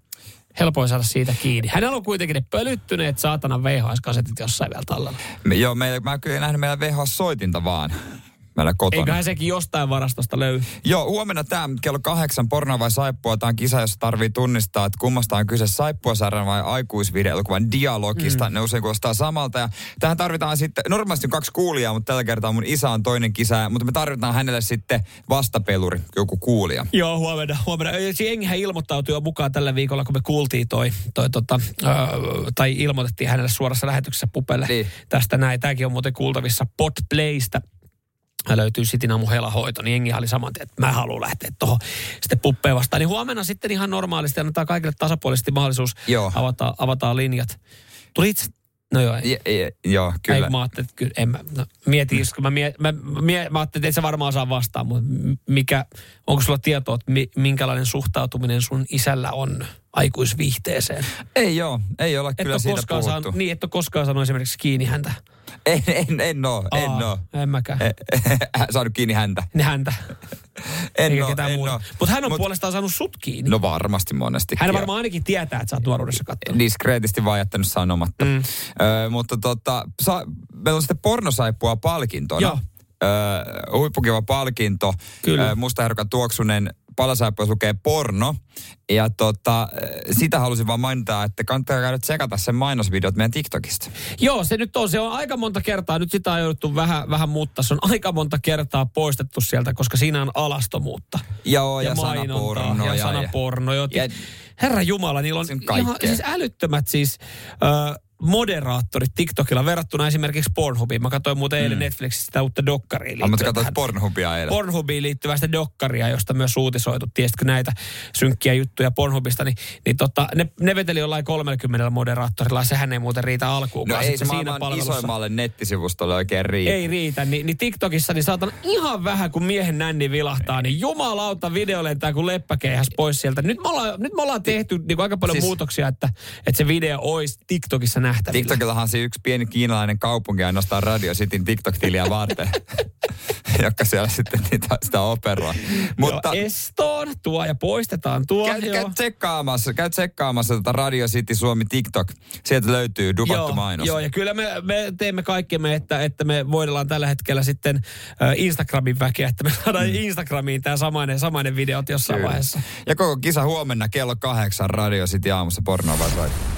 helpoin saada siitä kiinni. Hänellä on kuitenkin ne pölyttyneet saatana VHS-kasetit jossain vielä tallella. Me, joo, me, mä kyllä nähnyt meillä VHS-soitinta vaan. Meillä kotona. Eiköhän sekin jostain varastosta löydy. Joo, huomenna tämä kello kahdeksan porno vai saippua. Tämä on kisa, jossa tarvii tunnistaa, että kummasta on kyse saippuasarjan vai aikuisvideoelokuvan dialogista. Mm. Ne usein kuulostaa samalta. Ja tähän tarvitaan sitten, normaalisti on kaksi kuulijaa, mutta tällä kertaa mun isä on toinen kisa. Mutta me tarvitaan hänelle sitten vastapeluri, joku kuulija. Joo, huomenna. huomenna. Jengihän ilmoittautui jo mukaan tällä viikolla, kun me kuultiin toi, toi tota, ö, tai ilmoitettiin hänelle suorassa lähetyksessä Pupelle Niin. tästä näin. Tämäkin on muuten kuultavissa Podplaystä. Löytyy Sitin aamu helahoito, niin jengi oli saman tien, että mä haluan lähteä tuohon sitten puppeen vastaan. Niin huomenna sitten ihan normaalisti annetaan kaikille tasapuolisesti mahdollisuus Joo. avata, avataan linjat. Tuli itse, no joo, ei, Je, je, joo, ei, kyllä. mä ajattelin, että kyllä, en mä, no, mietin, jos mä, mie, mä, mie, mä ajattelin, että et sä varmaan saa vastaan, mutta mikä, onko sulla tietoa, että mi, minkälainen suhtautuminen sun isällä on aikuisviihteeseen? Ei joo, ei olla Et kyllä siitä koskaan puhuttu. saanut, niin, et ole koskaan saanut esimerkiksi kiinni häntä. En, en, en oo, en Aa, oo. En mäkään. Saanut kiinni häntä. Ne häntä. En eikä oo, ketään en muuta. oo. Mutta hän on Mut- puolestaan saanut sut kiinni. No varmasti monesti. hän varmaan ainakin tietää, että sä oot nuoruudessa katsonut. diskreetisti vaan jättänyt sanomatta. Mm. Ö, mutta tota, sa, meillä on sitten pornosaippua palkintona. Joo. Ö, huippukiva palkinto. Kyllä. Ö, mustaherkan tuoksunen palasaippu, jos lukee porno. Ja tota, ö, sitä halusin vaan mainita, että kannattaa käydä tsekata sen mainosvideot meidän TikTokista. Joo, se nyt on. Se on aika monta kertaa. Nyt sitä on jouduttu vähän, vähän muuttaa. Se on aika monta kertaa poistettu sieltä, koska siinä on alastomuutta. Joo, ja, ja, sanaporno. ja, sanaporno. Ja, ja- Herra Jumala, niillä on ihan siis älyttömät siis... Ö, moderaattorit TikTokilla verrattuna esimerkiksi Pornhubiin. Mä katsoin muuten eilen Netflixissä sitä uutta dokkaria. Ah, mutta liittyen katsoit. Pornhubia eilen. Pornhubiin liittyvästä dokkaria, josta myös uutisoitu. Tiesitkö näitä synkkiä juttuja Pornhubista, niin, niin tota, ne, ne veteli jollain 30 moderaattorilla. Sehän ei muuten riitä no alkuunkaan. ei se maailman isoimmalle nettisivustolle oikein riitä. ei riitä, niin, niin TikTokissa niin saatan ihan vähän, kun miehen nänni vilahtaa, niin jumalauta video lentää kuin leppäkeihäs pois sieltä. Nyt me ollaan, nyt me ollaan tehty niin aika paljon siis, muutoksia, että, että se video olisi TikTokissa nähtävillä. TikTokillahan on se yksi pieni kiinalainen kaupunki ainoastaan Radio Cityn TikTok-tiliä varten, joka siellä sitten niitä, sitä operoi. Mutta Joo, estoon, tuo ja poistetaan tuo. käy, käy tsekkaamassa, käy tsekkaamassa tota Radio City Suomi TikTok. Sieltä löytyy dubattu joo, mainos. Joo, ja kyllä me, me teemme kaikkemme, että, että me voidellaan tällä hetkellä sitten äh, Instagramin väkeä, että me saadaan mm. Instagramiin tämä samainen, samainen videot jossain Kyllä. vaiheessa. Ja koko kisa huomenna kello kahdeksan Radio City aamussa pornoa vai vai?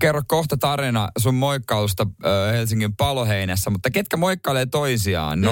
Kerro kohta tarina sun moikkailusta ö, Helsingin paloheinässä, mutta ketkä moikkailee toisiaan? Mm. 047255854.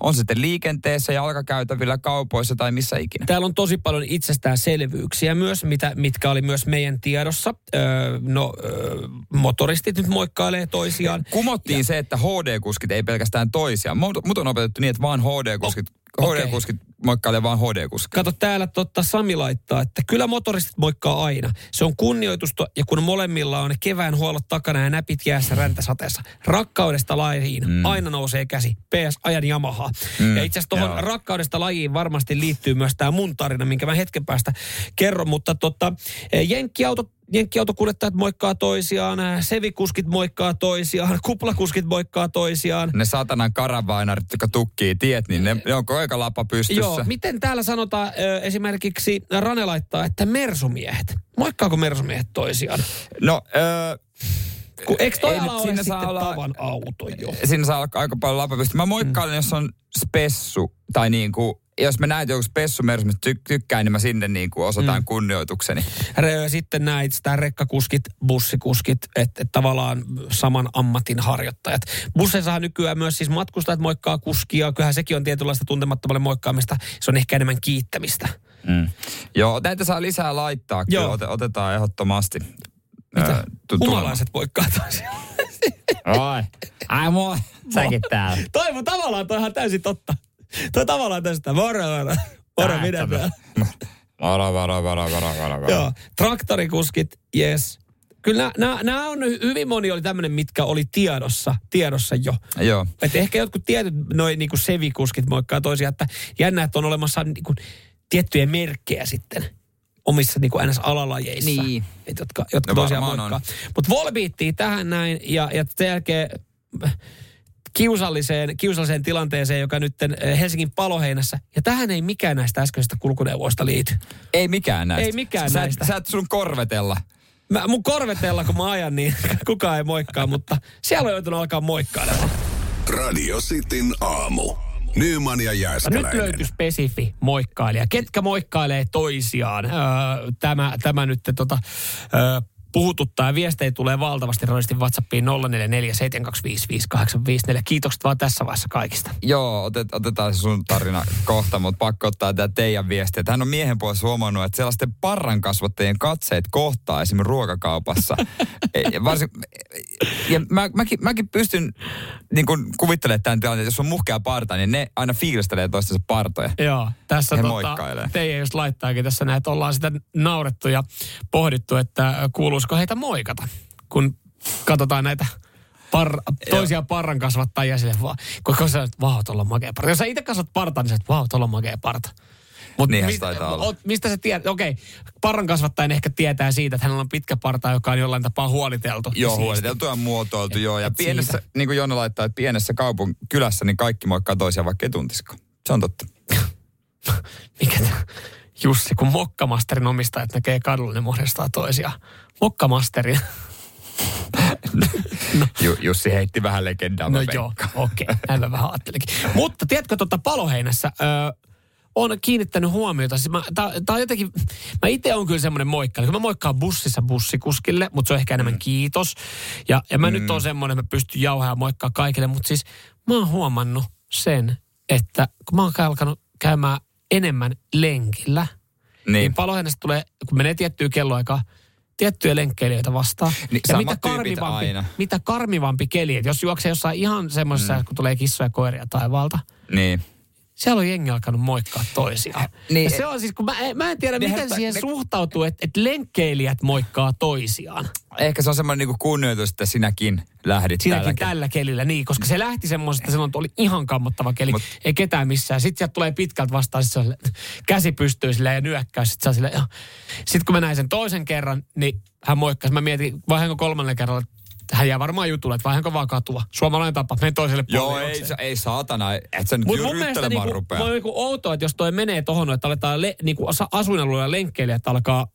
On se sitten liikenteessä, jalkakäytävillä, kaupoissa tai missä ikinä. Täällä on tosi paljon itsestäänselvyyksiä myös, mitä, mitkä oli myös meidän tiedossa. Öö, no, öö, motoristit nyt moikkailee toisiaan. Kumottiin se, että HD-kuskit ei pelkästään toisiaan. Mut, mut on opetettu niin, että vaan HD-kuskit, O- HD-kuskit moikkailee vaan HD-kuskit. Kato täällä totta Sami laittaa, että kyllä motoristit moikkaa aina. Se on kunnioitusta ja kun molemmilla on kevään huollot takana ja näpit jäässä räntäsateessa. Rakkaudesta lajiin mm. aina nousee käsi. PS ajan Yamaha. Mm, ja itse asiassa tuohon rakkaudesta lajiin varmasti liittyy myös tämä mun tarina, minkä mä hetken päästä kerron. Mutta tota, eh, jenkkiauto Jenkkiautokuljettajat moikkaa toisiaan, sevikuskit moikkaa toisiaan, kuplakuskit moikkaa toisiaan. Ne satanan karavainarit, jotka tukkii tiet, niin ne, ne on koika lapa pystyssä. Joo, miten täällä sanotaan esimerkiksi Rane laittaa, että mersumiehet. Moikkaako mersumiehet toisiaan? No, öö, Kun, eikö toi Ei ala sitten saa olla- tavan auto jo? siinä saa olla aika paljon lapa pystyssä. Mä moikkailen, mm. jos on spessu, tai niin kuin, jos mä näen, että joku spessu mersu, mistä ty- tykkään, niin mä sinne niin kuin osoitan mm. kunnioitukseni. Re- Sitten näit sitä rekkakuskit, bussikuskit, että et tavallaan saman ammatin harjoittajat. Busseissa nykyään myös siis matkustajat moikkaa kuskia. Kyllähän sekin on tietynlaista tuntemattomalle moikkaamista. Se on ehkä enemmän kiittämistä. Mm. Joo, näitä saa lisää laittaa. Kyllä Joo. Ote, otetaan ehdottomasti. Mitä? Humalaiset moikkaa toisiaan. Oi. Ai mua. Säkin täällä. Toi mun tavallaan toihan täysin totta. Toi tavallaan tästä. Moro, moro. Moro, minä varo, varo, varo, varo, varo. Joo, traktorikuskit, yes. Kyllä nämä on, hyvin moni oli tämmöinen, mitkä oli tiedossa, tiedossa jo. Joo. Et ehkä jotkut tietyt noin niinku sevikuskit moikkaa toisiaan, että jännä, että on olemassa niinku tiettyjä merkkejä sitten omissa niinku NS-alalajeissa. Niin. Et jotka, jotka No toisiaan varmaan moikkaa. Mutta Volbeattiin tähän näin ja, ja sen jälkeen kiusalliseen, kiusalliseen tilanteeseen, joka nyt äh, Helsingin paloheinässä. Ja tähän ei mikään näistä äskeisistä kulkuneuvoista liity. Ei mikään näistä. Ei mikään sä, näistä. Sä et sun korvetella. Mä, mun korvetella, kun mä ajan, niin kukaan ei moikkaa, mutta siellä on joutunut alkaa moikkailemaan. Radio Cityn aamu. Nyman ja Nyt Jääskeläinen. löytyy spesifi moikkailija. Ketkä moikkailee toisiaan? Öö, tämä, tämä nyt tota, öö, puhututtaa viestejä tulee valtavasti radistin WhatsAppiin 0447255854. Kiitokset vaan tässä vaiheessa kaikista. Joo, otet, otetaan se sun tarina kohta, mutta pakko ottaa tämä teidän viesti. Hän on miehen puolesta huomannut, että sellaisten parran kasvattajien katseet kohtaa esimerkiksi ruokakaupassa. ja, varsin, ja mä, mäkin, mäkin pystyn niin kun kuvittelemaan tämän tilanteen, että jos on muhkea parta, niin ne aina fiilistelee toistensa partoja. Joo, tässä He tota, moikkailee. teidän just laittaakin tässä näin, että ollaan sitä naurettu ja pohdittu, että kuuluisiko heitä moikata, kun katsotaan näitä par, toisia parran kasvattajia sille vaan, kun sä että vau, tuolla on makea parta. Jos sä itse kasvat parta, niin sä että vau, tuolla on makea parta. Mut Niinhän se taitaa olla. oot- mistä sä tiedät? Okei, parran kasvattajan ehkä tietää siitä, että hänellä on pitkä parta, joka on jollain tapaa huoliteltu. Joo, siisti. huoliteltu ja muotoiltu, joo. Ja Et pienessä, siitä. niin kuin Jonna laittaa, että pienessä kaupun kylässä, niin kaikki moikkaa toisiaan, vaikka ei tuntisiko. Se on totta. Mikä tää? Jussi, kun Mokkamasterin omistajat näkee kadulla, ne muodostaa toisiaan. Mokkamasterin. Ju, Jussi heitti vähän legendaa. No joo, okei. Okay. Näin mä vähän ajattelinkin. Mutta tiedätkö, tuota paloheinässä ö, on kiinnittänyt huomiota. Siis mä, tää, tää on jotenkin, mä itse on kyllä semmoinen. Kun mä moikkaan bussissa bussikuskille, mutta se on ehkä enemmän mm. kiitos. Ja, ja mä mm. nyt on semmoinen, että mä pystyn jauhaa ja moikkaa kaikille. Mutta siis mä oon huomannut sen, että kun mä oon alkanut käymään enemmän lenkillä, niin, niin paloheinässä tulee, kun menee tiettyä kelloaikaa, tiettyjä lenkkeilijöitä vastaan. Niin, ja mitä karmivampi, aina. mitä karmivampi keli, että jos juoksee jossain ihan semmoisessa, mm. kun tulee kissoja ja koiria taivaalta, Niin. Siellä on jengi alkanut moikkaa toisiaan. Niin, Niin, ja se on siis, kun mä, en- mä en tiedä, miten siihen ne- suhtautuu, että et lenkkeilijät moikkaa toisiaan. Ehkä se on semmoinen niinku kunnioitus, että sinäkin lähdit Siinäkin tällä tällä kelillä, niin, koska se lähti semmoisesta, että silloin oli ihan kammottava keli, Mut- ei ketään missään. Sitten sieltä tulee pitkältä vastaan, sit sille- käsi pystyy silleen ja nyökkää, sitten sille, Sitten kun mä näin sen toisen kerran, niin hän moikkasi. Mä mietin, vaihanko kolmannen kerralla, hän jää varmaan jutulle, että vaihanko vaan katua. Suomalainen tapa, menen toiselle Joo, puolelle ei, juokseen. ei saatana, et sä nyt Mutta mun mielestä niinku, rupea. on niinku outoa, että jos toi menee tohon, että aletaan le, niinku asuinalueella lenkkeilijät alkaa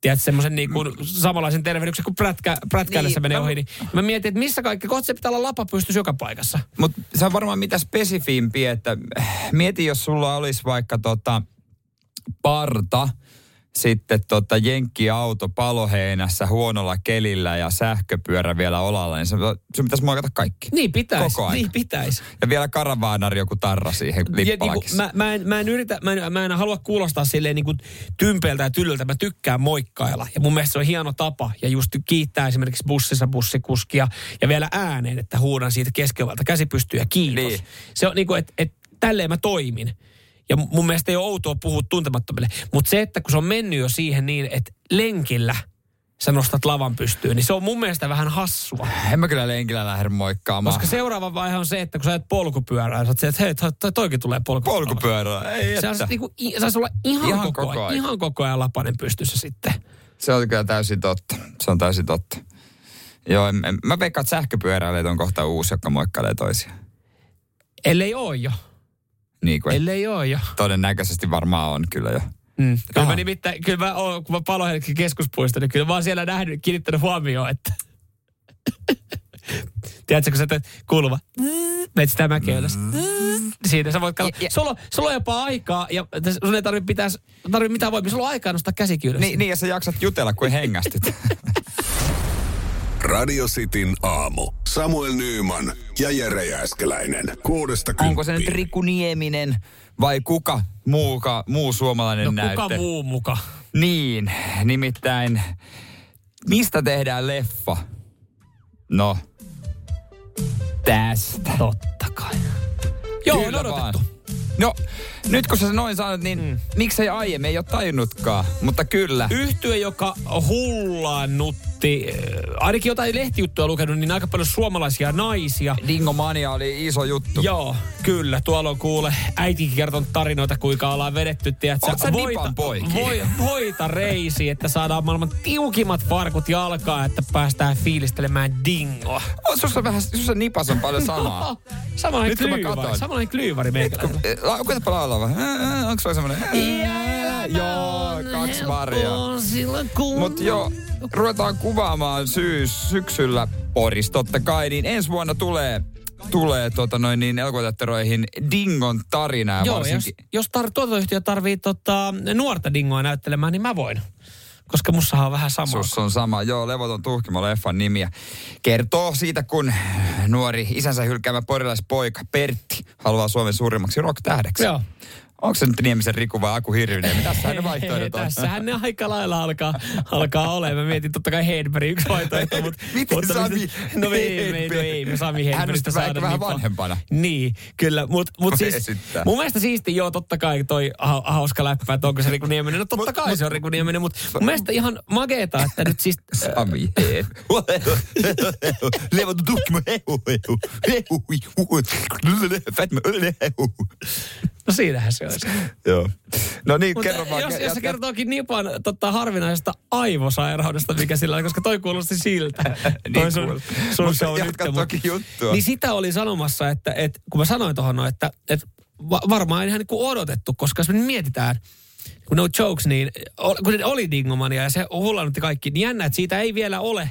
tiedät, semmoisen niinku samanlaisen tervehdyksen kuin prätkä, prätkäillessä Niin, menee mä- ohi, niin mä mietin, että missä kaikki, kohta se pitää olla lapa pystys joka paikassa. Mutta se on varmaan mitä spesifimpi, että mieti, jos sulla olisi vaikka tota parta, sitten tota jenkkiauto paloheinässä huonolla kelillä ja sähköpyörä vielä olalla, niin se, sun pitäisi moikata kaikki. Niin pitäisi, Koko aika. niin pitäisi. Ja vielä karavaanari joku tarra siihen Ja niinku, lippalakissa. mä, mä, en, mä, en yritä, mä, en, mä en halua kuulostaa silleen niinku tympeältä ja tyllyltä. Mä tykkään moikkailla. Ja mun mielestä se on hieno tapa. Ja just kiittää esimerkiksi bussissa bussikuskia. Ja vielä ääneen, että huudan siitä keskeltä käsi pystyy ja kiitos. Niin. Se on niinku, että et, tälleen mä toimin. Ja mun mielestä ei ole outoa puhua tuntemattomille. Mutta se, että kun se on mennyt jo siihen niin, että lenkillä sä nostat lavan pystyyn, niin se on mun mielestä vähän hassua. En mä kyllä lenkillä lähde moikkaamaan. Koska seuraava vaihe on se, että kun sä ajat polkupyörää, sä oot se, että hei, toi, toi, toikin tulee polkupyörällä. Polkupyörä, ei Se että. on niinku, saisi olla ihan, Ihan koko, koko ajan, ajan. ihan koko ajan lapanen pystyssä sitten. Se on kyllä täysin totta. Se on täysin totta. Joo, en, en, mä veikkaan, että sähköpyöräilijät on kohta uusi, joka moikkailee toisiaan. Ellei oo jo. Niin kuin, Ellei oo jo. todennäköisesti varmaan on kyllä jo. Mm. Kyllä mä nimittäin, kyllä mä oon, kun mä palohelkin keskuspuisto, niin kyllä mä oon siellä nähnyt, kiinnittänyt huomioon, että... Tiedätkö, kun sä teet kuuluva, menet sitä mäkeä ylös. Siinä sä voit katsoa. Sulla, on- sulla on jopa aikaa, ja sun ei tarvitse pitää, tarvitse mitään voimia. Sulla on aikaa nostaa käsikin ylös. Niin, niin, ja sä jaksat jutella, kuin hengästyt. Radio Cityn aamu. Samuel Nyyman ja Jere Jääskeläinen. Kuudesta Onko se nyt. Riku Nieminen vai kuka muuka, muu suomalainen no näytte? kuka muu muka? Niin, nimittäin, mistä tehdään leffa? No, tästä. Totta kai. Joo, on Kyllä odotettu. vaan. No, nyt kun sä noin sanot, niin mm. miksei aiemmin, ei ole tajunnutkaan, mutta kyllä. Yhtye, joka hullaannutti, äh, ainakin jotain lehtijuttuja lukenut, niin aika paljon suomalaisia naisia. Dingomania oli iso juttu. Joo, kyllä. Tuolla on kuule äitikin kertonut tarinoita, kuinka ollaan vedetty, tiedätkö, Oot sä poikia? voi, voita reisi, että saadaan maailman tiukimmat farkut jalkaan, että päästään fiilistelemään dingoa. Oh, sussa vähän, sussa nipas on paljon samaa. Samanlainen Nyt kun mä klyyvari, samanlainen klyyvari meikäläisellä. La- Koetapa laulaa ää, Onko sulla semmonen? Ää, Joo, kaksi varia. Mut joo, ruvetaan kuvaamaan syys, syksyllä Poris totta kai, niin ensi vuonna tulee tulee tota noin niin elokuvateatteroihin Dingon tarinaa. Joo, varsinkin... jos, jos tar- tuotantoyhtiö tarvii tota, nuorta Dingoa näyttelemään, niin mä voin. Koska mussahan on vähän sama. Sus on sama, joo, Levoton tuhkimo leffan nimiä. Kertoo siitä, kun nuori isänsä hylkäämä porilaispoika Pertti haluaa Suomen suurimmaksi rock-tähdeksi. Joo. Onko se nyt Niemisen Riku vai Aku Hirvinen? Tässähän ne vaihtoehdot on. Tässähän ne aika lailla alkaa, alkaa olemaan. Mä mietin totta kai Hedberg yksi vaihtoehto, mutta... Miten mutta Sami No ei, me, no ei, me Sami Hedbergistä saada vähän niin vanhempana. Niin, kyllä. Mutta mut siis esittää. mun mielestä siisti, joo, totta kai toi ha- hauska läppä, että onko se Riku Nieminen. No totta kai se on Riku Nieminen, mutta mun mielestä ihan makeeta, että nyt siis... Sami. Levoton tuhkimo. Fatma. No siinähän se olisi. Joo. No niin, Mutta kerro vaan. jos, jos se kertookin Nipan tota, harvinaisesta aivosairaudesta, mikä sillä on, koska toi kuulosti siltä. Niin sun, sun Mutta jatka nyt, toki juttua. Niin sitä oli sanomassa, että, että kun mä sanoin tuohon, no, että, että va- varmaan ihan niin kuin odotettu, koska jos me mietitään, kun no jokes, niin kun se oli Dingomania ja se hullannutti kaikki, niin jännä, että siitä ei vielä ole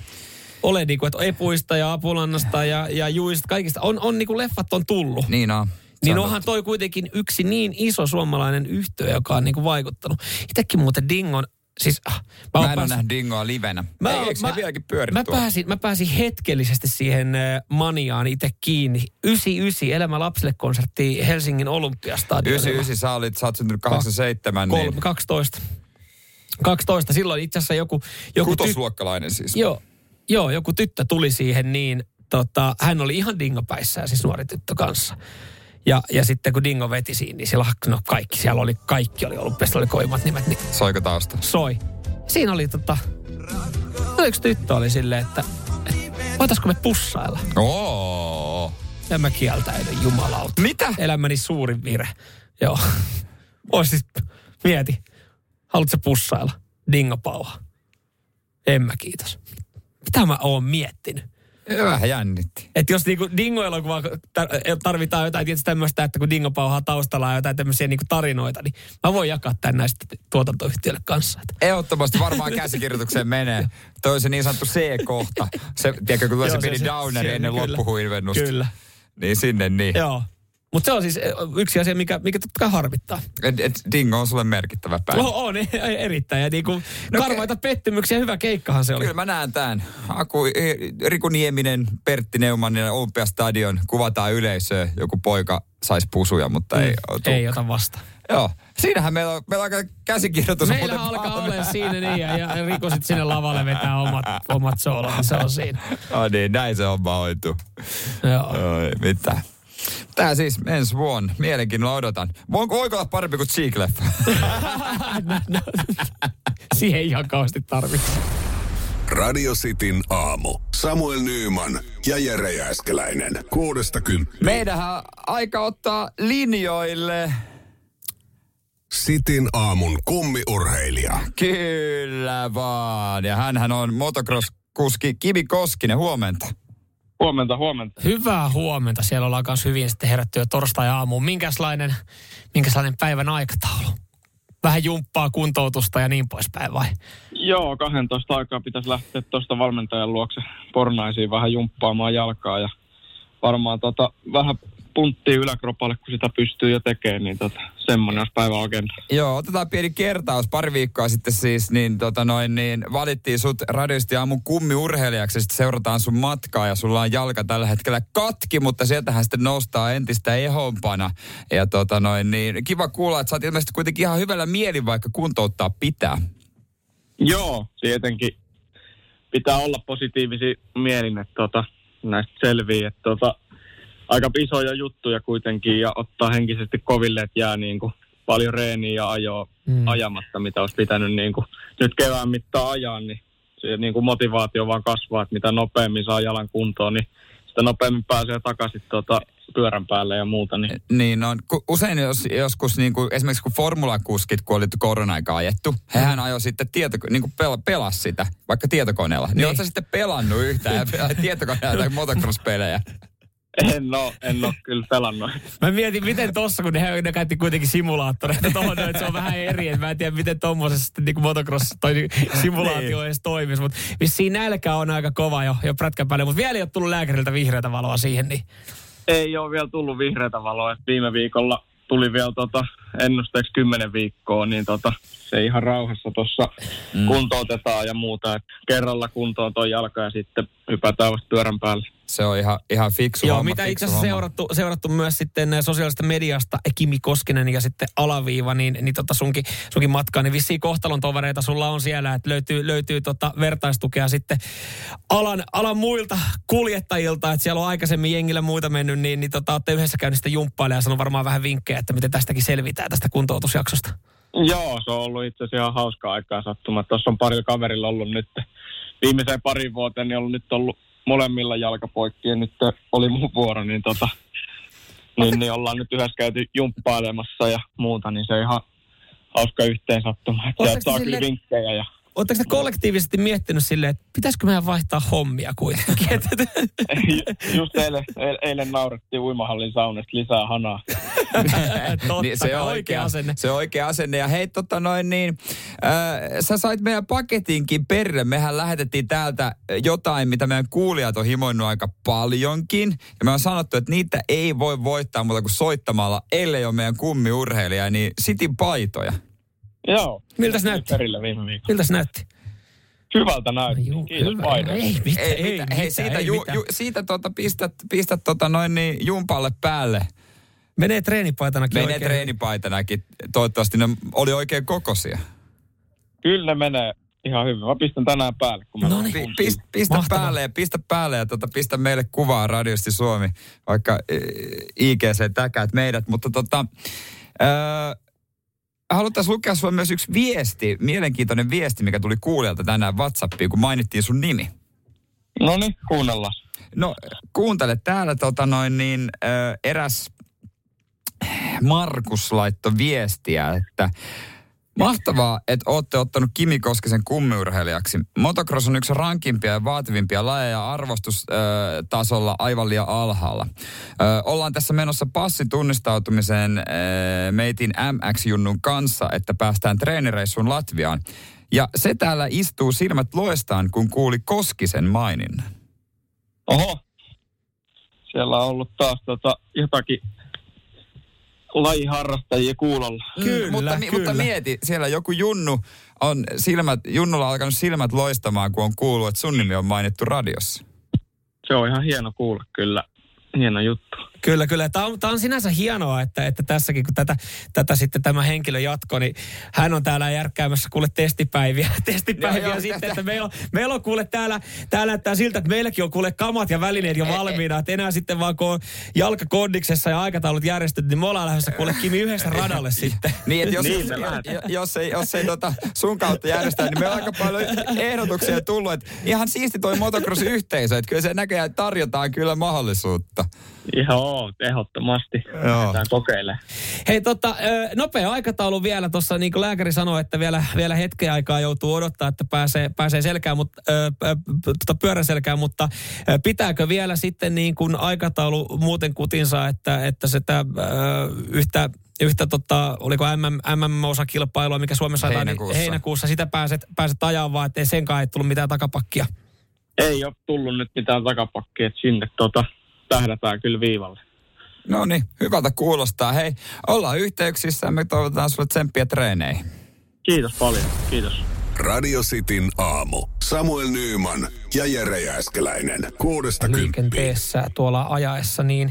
ole niin kuin, että Epuista ja Apulannasta ja, ja Juista, kaikista, on, on niin kuin leffat on tullut. Niin on. Niin on onhan toi kuitenkin yksi niin iso suomalainen yhtiö, joka on niinku vaikuttanut. Itsekin muuten Dingon, siis ah, mä, Mä en ole päässyt- nähnyt Dingoa livenä. Mä, Ei, eikö se vieläkin pyöri mä, pääsin, mä pääsin hetkellisesti siihen maniaan itse kiinni. 99 Elämä lapsille konsertti Helsingin Olympiastadionilla. 99 sä olit, sä oot syntynyt 87, Kolme, niin 12. 12. Silloin itse asiassa joku... joku ty- kutosluokkalainen siis. Joo, joo, joku tyttö tuli siihen niin, tota, hän oli ihan dingopäissään, siis nuori tyttö kanssa. Ja, ja sitten kun Dingo veti siinä, niin siellä, no kaikki, siellä oli, kaikki oli ollut, oli koimat nimet, niin Soiko tausta? soi. Siinä oli tota, no yksi tyttö oli silleen, että, että voitaisko me pussailla? Oo. Ja mä kieltäydyn, jumalauta. Mitä? Elämäni suurin vire. Joo. Ois siis, mieti, haluatko pussailla? Dingo pauha. En mä kiitos. Mitä mä oon miettinyt? Vähän jännitti. Että jos niinku Dingo-elokuva tar- tarvitaan jotain tietysti tämmöistä, että kun Dingo pauhaa taustalla ja jotain tämmöisiä niinku tarinoita, niin mä voin jakaa tämän näistä tuotantoyhtiöille kanssa. Että Ehdottomasti varmaan käsikirjoitukseen menee. Toi on se niin sanottu C-kohta. Se, tiedätkö, kun tulee se se- pieni downeri ennen kyllä. loppuhuivennusta. Kyllä. Niin sinne niin. Joo. Mutta se on siis eh, yksi asia, mikä, mikä totta kai harmittaa. Et, et Dingo on sulle merkittävä päivä. Oh, on erittäin. Ja niinku No no, karvaita pettymyksiä, hyvä keikkahan se oli. Kyllä mä näen tämän. Aku, Riku Nieminen, Pertti Neumanninen, Olympiastadion, kuvataan yleisöä. Joku poika saisi pusuja, mutta ei Mm. Ei ota vasta. Joo. Siinähän meillä on, meillä on käsikirjoitus. Meillä alkaa olla siinä niin, ja, ja Riko sit sinne lavalle vetää omat, omat soolot, niin se on siinä. Oh niin, näin se homma hoituu. Joo. Oi, mitä? Tää siis ensi vuonna. Mielenkiinnolla odotan. Voinko, voiko olla parempi kuin Cheek-leffa? no, no, siihen ei ihan kauheasti tarvitse. Radio Cityn aamu. Samuel Nyyman ja Jere Jääskeläinen. Kuudesta kymppiin. Meidähän aika ottaa linjoille. Cityn aamun kummiurheilija. Kyllä vaan. Ja hänhän on motocross-kuski Kimi Koskinen. Huomenta. Huomenta, huomenta. Hyvää huomenta. Siellä ollaan myös hyvin sitten herätty jo torstai-aamuun. Minkälainen, minkälainen päivän aikataulu? Vähän jumppaa, kuntoutusta ja niin poispäin vai? Joo, 12 aikaa pitäisi lähteä tuosta valmentajan luokse pornaisiin vähän jumppaamaan jalkaa ja varmaan tota, vähän punttia yläkropalle, kun sitä pystyy jo tekemään, niin tota, semmoinen olisi päivän agenda. Joo, otetaan pieni kertaus. Pari viikkoa sitten siis, niin, tota noin, niin valittiin sut radiosti aamun kummiurheilijaksi. Sitten seurataan sun matkaa ja sulla on jalka tällä hetkellä katki, mutta sieltähän sitten nostaa entistä ehompana. Ja tota noin, niin kiva kuulla, että sä oot ilmeisesti kuitenkin ihan hyvällä mielin, vaikka kuntouttaa pitää. Joo, tietenkin pitää olla positiivisia mielin, että tota, näistä selvii, että tota, aika isoja juttuja kuitenkin ja ottaa henkisesti koville, että jää niin kuin paljon reeniä ja ajoa Mm. ajamatta, mitä olisi pitänyt niin kuin nyt kevään mittaan ajaa, niin se niin kuin motivaatio vaan kasvaa, että mitä nopeammin saa jalan kuntoon, niin sitä nopeammin pääsee takaisin tuota pyörän päälle ja muuta. Niin Niin on. Ku- Usein jos, joskus niin kuin, esimerkiksi kun formulakuskit, kun oli korona-aika ajettu, hehän ajoi sitten tieto, niin kuin pel, pelas sitä, vaikka tietokoneella. Niin, niin. ootko sitten pelannut yhtään tietokoneella tai motocross-pelejä? En oo, en oo kyllä pelannut. Mä mietin, miten tossa, kun ne, ne käytti kuitenkin simulaattoreita tuohon, että se on vähän eri. Että mä en tiedä, miten tommosessa niin motocross toi simulaatio Niin. edes toimisi. Mutta vissiin nälkä on aika kova jo, jo prätkän päälle. Mutta vielä ei ole tullut lääkäriltä vihreätä valoa siihen, niin Ei ole vielä tullut vihreätä valoa. Et viime viikolla tuli vielä tota, ennusteeksi 10 viikkoa, niin tota, se ihan rauhassa tuossa mm. kuntoutetaan ja muuta. Et kerralla kuntoon toi jalka ja sitten hypätään vasta pyörän päälle. Se on ihan, ihan fiksu Joo, homma, mitä itse asiassa seurattu, seurattu myös sitten eh, sosiaalisesta mediasta eh, Kimi Koskinen ja sitten Alaviiva, niin, niin tota sunkin, sunkin matkaa, niin vissiin kohtalon tovereita sulla on siellä, että löytyy, löytyy tota vertaistukea sitten alan, alan muilta kuljettajilta, että siellä on aikaisemmin jengillä muita mennyt, niin, niin tota, olette yhdessä käynyt sitten jumppailemaan ja sanoo varmaan vähän vinkkejä, että miten tästäkin selvitään tästä kuntoutusjaksosta. Joo, se on ollut itse asiassa ihan hauskaa aikaa sattuma. Tuossa on parilla kaverilla ollut nyt viimeiseen parin vuoteen, niin on nyt ollut molemmilla jalkapoikki ja nyt oli mun vuoro, niin, tota, niin, niin ollaan nyt yhdessä käyty jumppailemassa ja muuta, niin se on ihan hauska. Että Ootteko sieltä saa kyllä vinkkejä ja Oletteko te kollektiivisesti miettinyt silleen, että pitäisikö meidän vaihtaa hommia kuitenkin? Just eilen, eilen, naurettiin uimahallin saunasta lisää hanaa. Totta, Niin, se on oikea asenne. Se on oikea asenne. Ja hei, tota noin niin, äh, sä sait meidän paketinkin perille. Mehän lähetettiin täältä jotain, mitä meidän kuulijat on himoinnut aika paljonkin. Ja me on sanottu, että niitä ei voi voittaa muuta kuin soittamalla, ellei ole meidän kummiurheilija, niin Sitin paitoja. Joo. Miltä se Tuli näytti? Perille viime viikolla. Miltä se näytti? Hyvältä näytti. Juu, Kiitos hyvä. paidosta. Ei mitään, ei, Ei, mitään. Hei, mitään, siitä, ei ju, mitään. ju, siitä tota pistät, pistät tota noin niin jumpalle päälle. Menee treenipaitanakin Menee oikein. treenipaitanakin. Toivottavasti ne oli oikein kokoisia. Kyllä ne menee ihan hyvin. Mä pistän tänään päälle, kun mä No niin. Pist, pistä Mahtavaa. päälle ja pistä päälle ja tota, pistä meille kuvaa radiosti Suomi, vaikka e, IGC täkäät meidät. Mutta tota, ää, haluttaisiin lukea sulle myös yksi viesti, mielenkiintoinen viesti, mikä tuli kuulijalta tänään WhatsAppiin, kun mainittiin sun nimi. No niin, kuunnellaan. No kuuntele, täällä tota noin niin ää, eräs Markus laittoi viestiä, että Mahtavaa, että olette ottanut Kimi Koskisen kummiurheilijaksi. Motocross on yksi rankimpia ja vaativimpia lajeja arvostustasolla aivan liian alhaalla. Ollaan tässä menossa passitunnistautumiseen ö, meitin MX-junnun kanssa, että päästään treenireissuun Latviaan. Ja se täällä istuu silmät loestaan, kun kuuli Koskisen maininnan. Oho. Siellä on ollut taas tota, jotakin lajiharrastajia kuulolla. Kyllä, Mm, mutta, mi- kyllä. mutta mieti, siellä joku junnu on silmät, junnulla on alkanut silmät loistamaan, kun on kuullut, että sun nimi on mainittu radiossa. Se on ihan hieno kuulla kyllä. Hieno juttu. Kyllä, kyllä. Tämä on, tämä on sinänsä hienoa, että, että tässäkin kun tätä, tätä sitten tämä henkilö jatkoi, niin hän on täällä järkkäämässä kuule testipäiviä, testipäiviä Joo, joo, sitten, että meillä on, meillä on kuule täällä, täällä näyttää siltä, että meilläkin on kuule kamat ja välineet jo valmiina, että enää sitten vaan kun on jalkakondiksessa ja aikataulut järjestetty, niin me ollaan lähdössä kuule Kimi yhdessä radalle sitten. Niin, että jos, Niin, jos, jos ei, jos ei tota sun kautta järjestää, niin meillä on aika paljon ehdotuksia tullut. Että ihan siisti toi motocross-yhteisö, että kyllä se näköjään tarjotaan kyllä mahdollisuutta. Joo, ehdottomasti. Joo. Kokeilemaan. Hei tota, nopea aikataulu vielä tuossa, niin kuin lääkäri sanoi, että vielä, vielä hetken aikaa joutuu odottaa, että pääsee, pääsee selkään, mutta, ö, ö, tota pyörän selkään, mutta pitääkö vielä sitten niin kuin aikataulu muuten kutinsa, että, että sitä ö, yhtä yhtä tota, oliko MM, MM-osakilpailua, mikä Suomessa ajetaan, niin Heinäkuussa. heinäkuussa, sitä pääset, pääset ajaa vaan, ettei senkaan ei tullut mitään takapakkia. Ei ole tullut nyt mitään takapakkia, että sinne tota, tähdätään kyllä viivalle. No niin, hyvältä kuulostaa. Hei, ollaan yhteyksissä ja me toivotetaan sulle tsemppiä treeneihin. Kiitos paljon. Kiitos. Radio Cityn aamu. Samuel Nyyman ja Jere Jääskeläinen. Kuudesta kymppiin. liikenteessä tuolla ajaessa, niin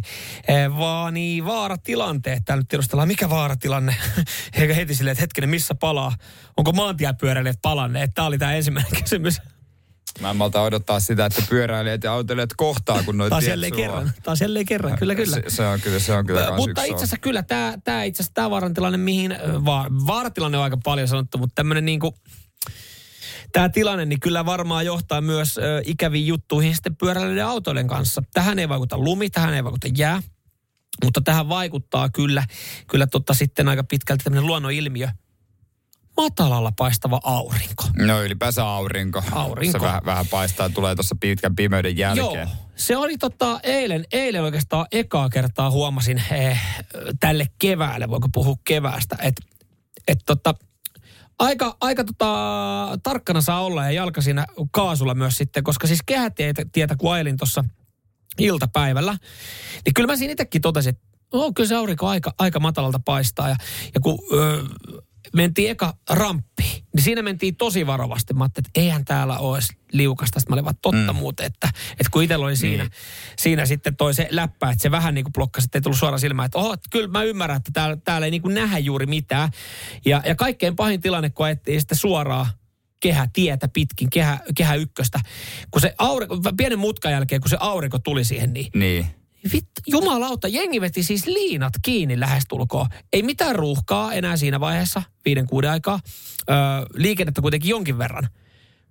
eh, vaan niin vaaratilanteet. Täällä nyt tiedustellaan, mikä vaaratilanne? Eikä heti silleen, että hetkinen, missä palaa? Onko maantiepyöräilijät palanneet? Tämä oli tämä ensimmäinen kysymys. Mä en malta odottaa sitä, että pyöräilijät ja autoilijat kohtaa, kun noita Taas jälleen kerran. Taas jälleen kerran, kyllä kyllä. Se, se on kyllä, se on kyllä kans mutta itse asiassa kyllä tämä, tämä itse asiassa tämä mihin, va, vaaratilanne on aika paljon sanottu, mutta tämmöinen niinku, tämä tilanne niin kyllä varmaan johtaa myös ö, ikäviin juttuihin sitten pyöräilijöiden ja autoilijan kanssa. Tähän ei vaikuta lumi, tähän ei vaikuta jää, mutta tähän vaikuttaa kyllä, kyllä totta sitten aika pitkälti tämmöinen luonnonilmiö. Matalalla paistava aurinko. No ylipäänsä aurinko. Aurinko. Se vähän, vähän paistaa, tulee tuossa pitkän pimeyden jälkeen. Joo, se oli tota, eilen, eilen oikeastaan ekaa kertaa huomasin eh, tälle keväälle, voiko puhua keväästä, että et tota, aika, aika tota, tarkkana saa olla ja jalka siinä kaasulla myös sitten, koska siis kehätietä tietä kun ajelin tuossa iltapäivällä, niin kyllä mä siinä itsekin totesin, että oh, kyllä se aurinko aika, aika matalalta paistaa ja, ja kun öö, mentiin eka ramppi, niin siinä mentiin tosi varovasti. Mä ajattelin, että eihän täällä ole liukasta. Sitten mä olin vaan totta mm. muuten, että, että kun itsellä oli siinä, niin. siinä sitten toi se läppä, että se vähän niin kuin blokkasi, että ei tullut suoraan silmään, että oho, kyllä mä ymmärrän, että täällä, täällä ei niin kuin nähdä juuri mitään. Ja, ja kaikkein pahin tilanne, kun ajettiin sitten suoraan kehä tietä pitkin, kehä, kehä ykköstä. Kun se aurinko, pienen mutkan jälkeen, kun se aurinko tuli siihen, niin Niin. Vittu, jumalauta, jengi veti siis liinat kiinni lähestulkoon. Ei mitään ruuhkaa enää siinä vaiheessa, viiden kuuden aikaa. Öö, liikennettä kuitenkin jonkin verran.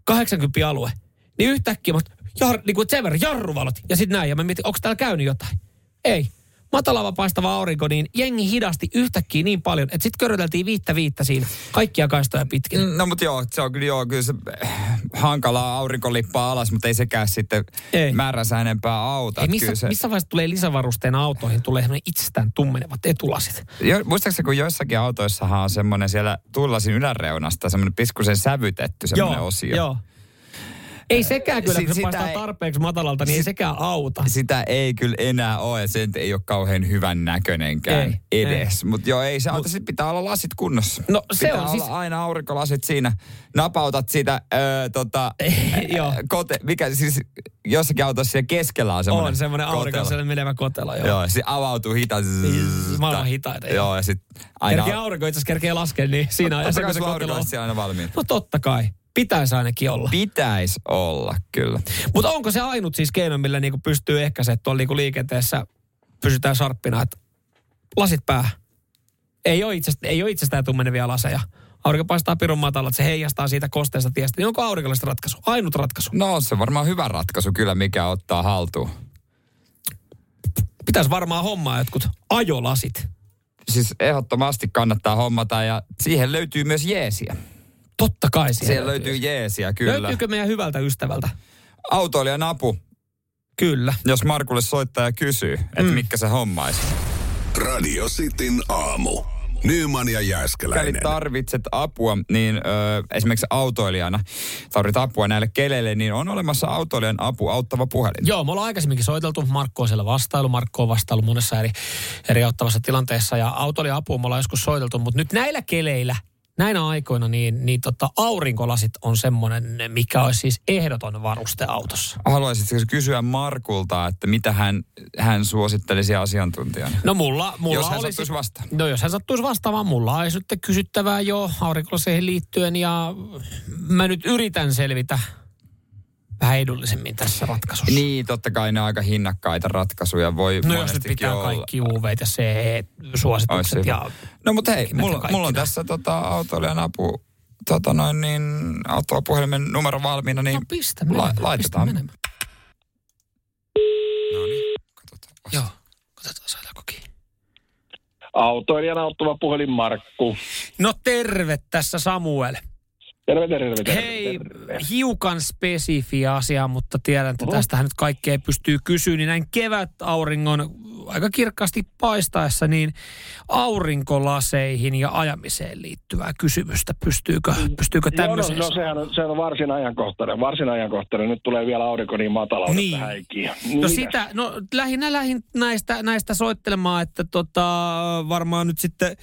80 alue. Niin yhtäkkiä, mutta jar, niin kuin sen verran jarruvalot. Ja sitten näin, ja mä mietin, onko täällä käynyt jotain? Ei. Matalava paistava aurinko, niin jengi hidasti yhtäkkiä niin paljon, että sitten köröteltiin viittä viittä siinä. Kaikkia kaistoja pitkin. No mutta joo, se on kyllä joo, kyllä se äh, hankalaa aurinko lippaa alas, mutta ei sekään sitten Ei. määränsä enempää auta. Ei, missä, se, missä vaiheessa tulee lisävarusteena autoihin, tulee semmoinen itsestään tummenevat etulasit. jo, muistaakseni kun joissakin autoissahan on semmoinen siellä tullasin yläreunasta semmoinen piskusen sävytetty semmoinen osio. Joo. Ei sekään kyllä, Si- kun se sitä paistaa ei- tarpeeksi matalalta, niin ei sekään auta. Sitä ei kyllä enää ole ja se ei ole kauhean hyvän näköinenkään Ei, edes. Mutta joo, ei se auta, sit pitää olla lasit kunnossa. No, se pitää on olla siis- aina aurinkolasit siinä. Napautat sitä, öö, tota, Joo. kote, mikä siis jossakin autossa siellä keskellä on semmoinen On semmoinen kotelo. aurinkoiselle menevä kotelo, joo. Joo, se avautuu hitaasti. Maailman hitaita, joo. Joo, ja sitten aina... Kerkee aurinko itse asiassa kerkee laskea, niin siinä on kai se sulla kotelo. aurinko on aina valmiina. No totta kai. Pitäisi ainakin olla. Pitäisi olla, kyllä. Mutta onko se ainut siis keino, millä niinku pystyy ehkäisemään, että tuolla niinku liikenteessä pysytään sharppina, että lasit päähän. Ei ole, itsestä, ei ole itsestään tummenevia laseja. Aurinko paistaa pirun matalla, että se heijastaa siitä kosteesta tiestä. Niin onko aurinkollista ratkaisu? Ainut ratkaisu. No se on varmaan hyvä ratkaisu kyllä, mikä ottaa haltuun. Pitäisi varmaan hommaa jotkut ajolasit. Siis ehdottomasti kannattaa hommata ja siihen löytyy myös jeesiä. Totta kai siihen Siellä löytyy jeesiä, kyllä. Löytyykö meidän hyvältä ystävältä? Autoilijan apu, Kyllä. jos Markulle soittaa ja kysyy, että mm. mitkä se hommaisi. Radio Cityn aamu. Nyman ja Mikäli Jääskeläinen. tarvitset apua, niin ö, esimerkiksi autoilijana tarvitset apua näille keleille, niin on olemassa autoilijan apu auttava puhelin. Joo, me ollaan aikaisemminkin soiteltu. Markko on siellä vastailu. Markko on vastailu monessa eri, eri auttavassa tilanteessa. Ja autoilijan apua me ollaan joskus soiteltu. Mutta nyt näillä keleillä, näinä aikoina, niin, niin tota, aurinkolasit on semmoinen, mikä olisi siis ehdoton varuste autossa. Haluaisitko kysyä Markulta, että mitä hän, hän suosittelisi asiantuntijana? No mulla, mulla Jos hän olisi, sattuisi vastaan. No jos hän sattuisi vastaamaan, mulla olisi nyt kysyttävää jo aurinkolaseihin liittyen ja mä nyt yritän selvitä vähän edullisemmin tässä ratkaisussa. Niin, totta kai ne on aika hinnakkaita ratkaisuja. Voi No jos nyt pitää olla. kaikki UV ja CE-suositukset hyvä. ja No mutta hei, mulla, mulla on tässä tota, autoilijan apu, tota noin niin, auttava puhelimen numero valmiina, niin No pistä menemään, la, laitetaan. pistä menemään. No niin, katsotaan. vasta. Joo, katsotaan saadaanko kiinni. Autoilijan auttava puhelin Markku. No terve tässä Samuel. Terve, terve, terve. Hei, terve. hiukan spesifi asia, mutta tiedän, että tästähän nyt kaikkea pystyy kysyä, niin näin kevät auringon aika kirkkaasti paistaessa, niin aurinkolaseihin ja ajamiseen liittyvää kysymystä, pystyykö, pystyykö Joo, no, tämmöiseen? no sehän on, se on varsin ajankohtainen. Varsin ajankohtainen. Nyt tulee vielä aurinko niin matalalta, Niin. että häikii. No Mitäs? sitä, no lähinnä lähin näistä, näistä soittelemaan, että tota, varmaan nyt sitten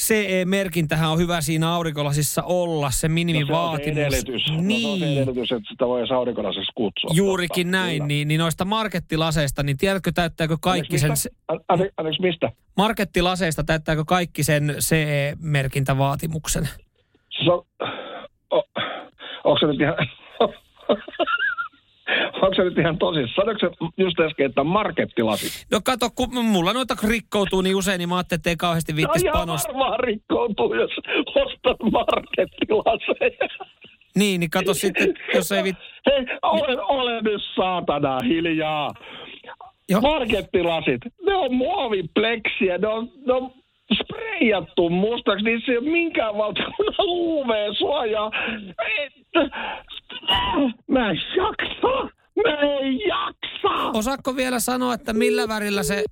CE-merkintähän on hyvä siinä aurinkolasissa olla, se no, se on se minimivaatimus. edellytys. No, se on se niin, edellytys, että sitä voi edes aurinkolaiseksi kutsua. juurikin Totta, näin, kyllä. niin, niin noista markettilaseista, niin tiedätkö täyttääkö kaikki sen, Anteeksi, mistä? An- ante- Anteeksi, mistä? markettilaseista täyttääkö kaikki sen CE-merkintävaatimuksen? Siis on, o, onko se nyt ihan... onko se nyt ihan tosissaan? Sanoiko se just äsken, että markettilasit? No kato, kun mulla noita rikkoutuu niin usein, niin mä ajattelin, että ei kauheasti No viittis ihan panostaa. varmaan rikkoutuu, jos ostat markettilaseja. Niin, niin kato sitten, jos ei vit... Hei, ole, ole nyt saatana hiljaa. Markettilasit, ne on muovipleksiä, ne on, ne on spreijattu mustaksi, niin se ei ole minkään valtakunnan UV-suojaa. Et- Mä en jaksa. Mä en jaksa. Osaatko vielä sanoa, että millä värillä se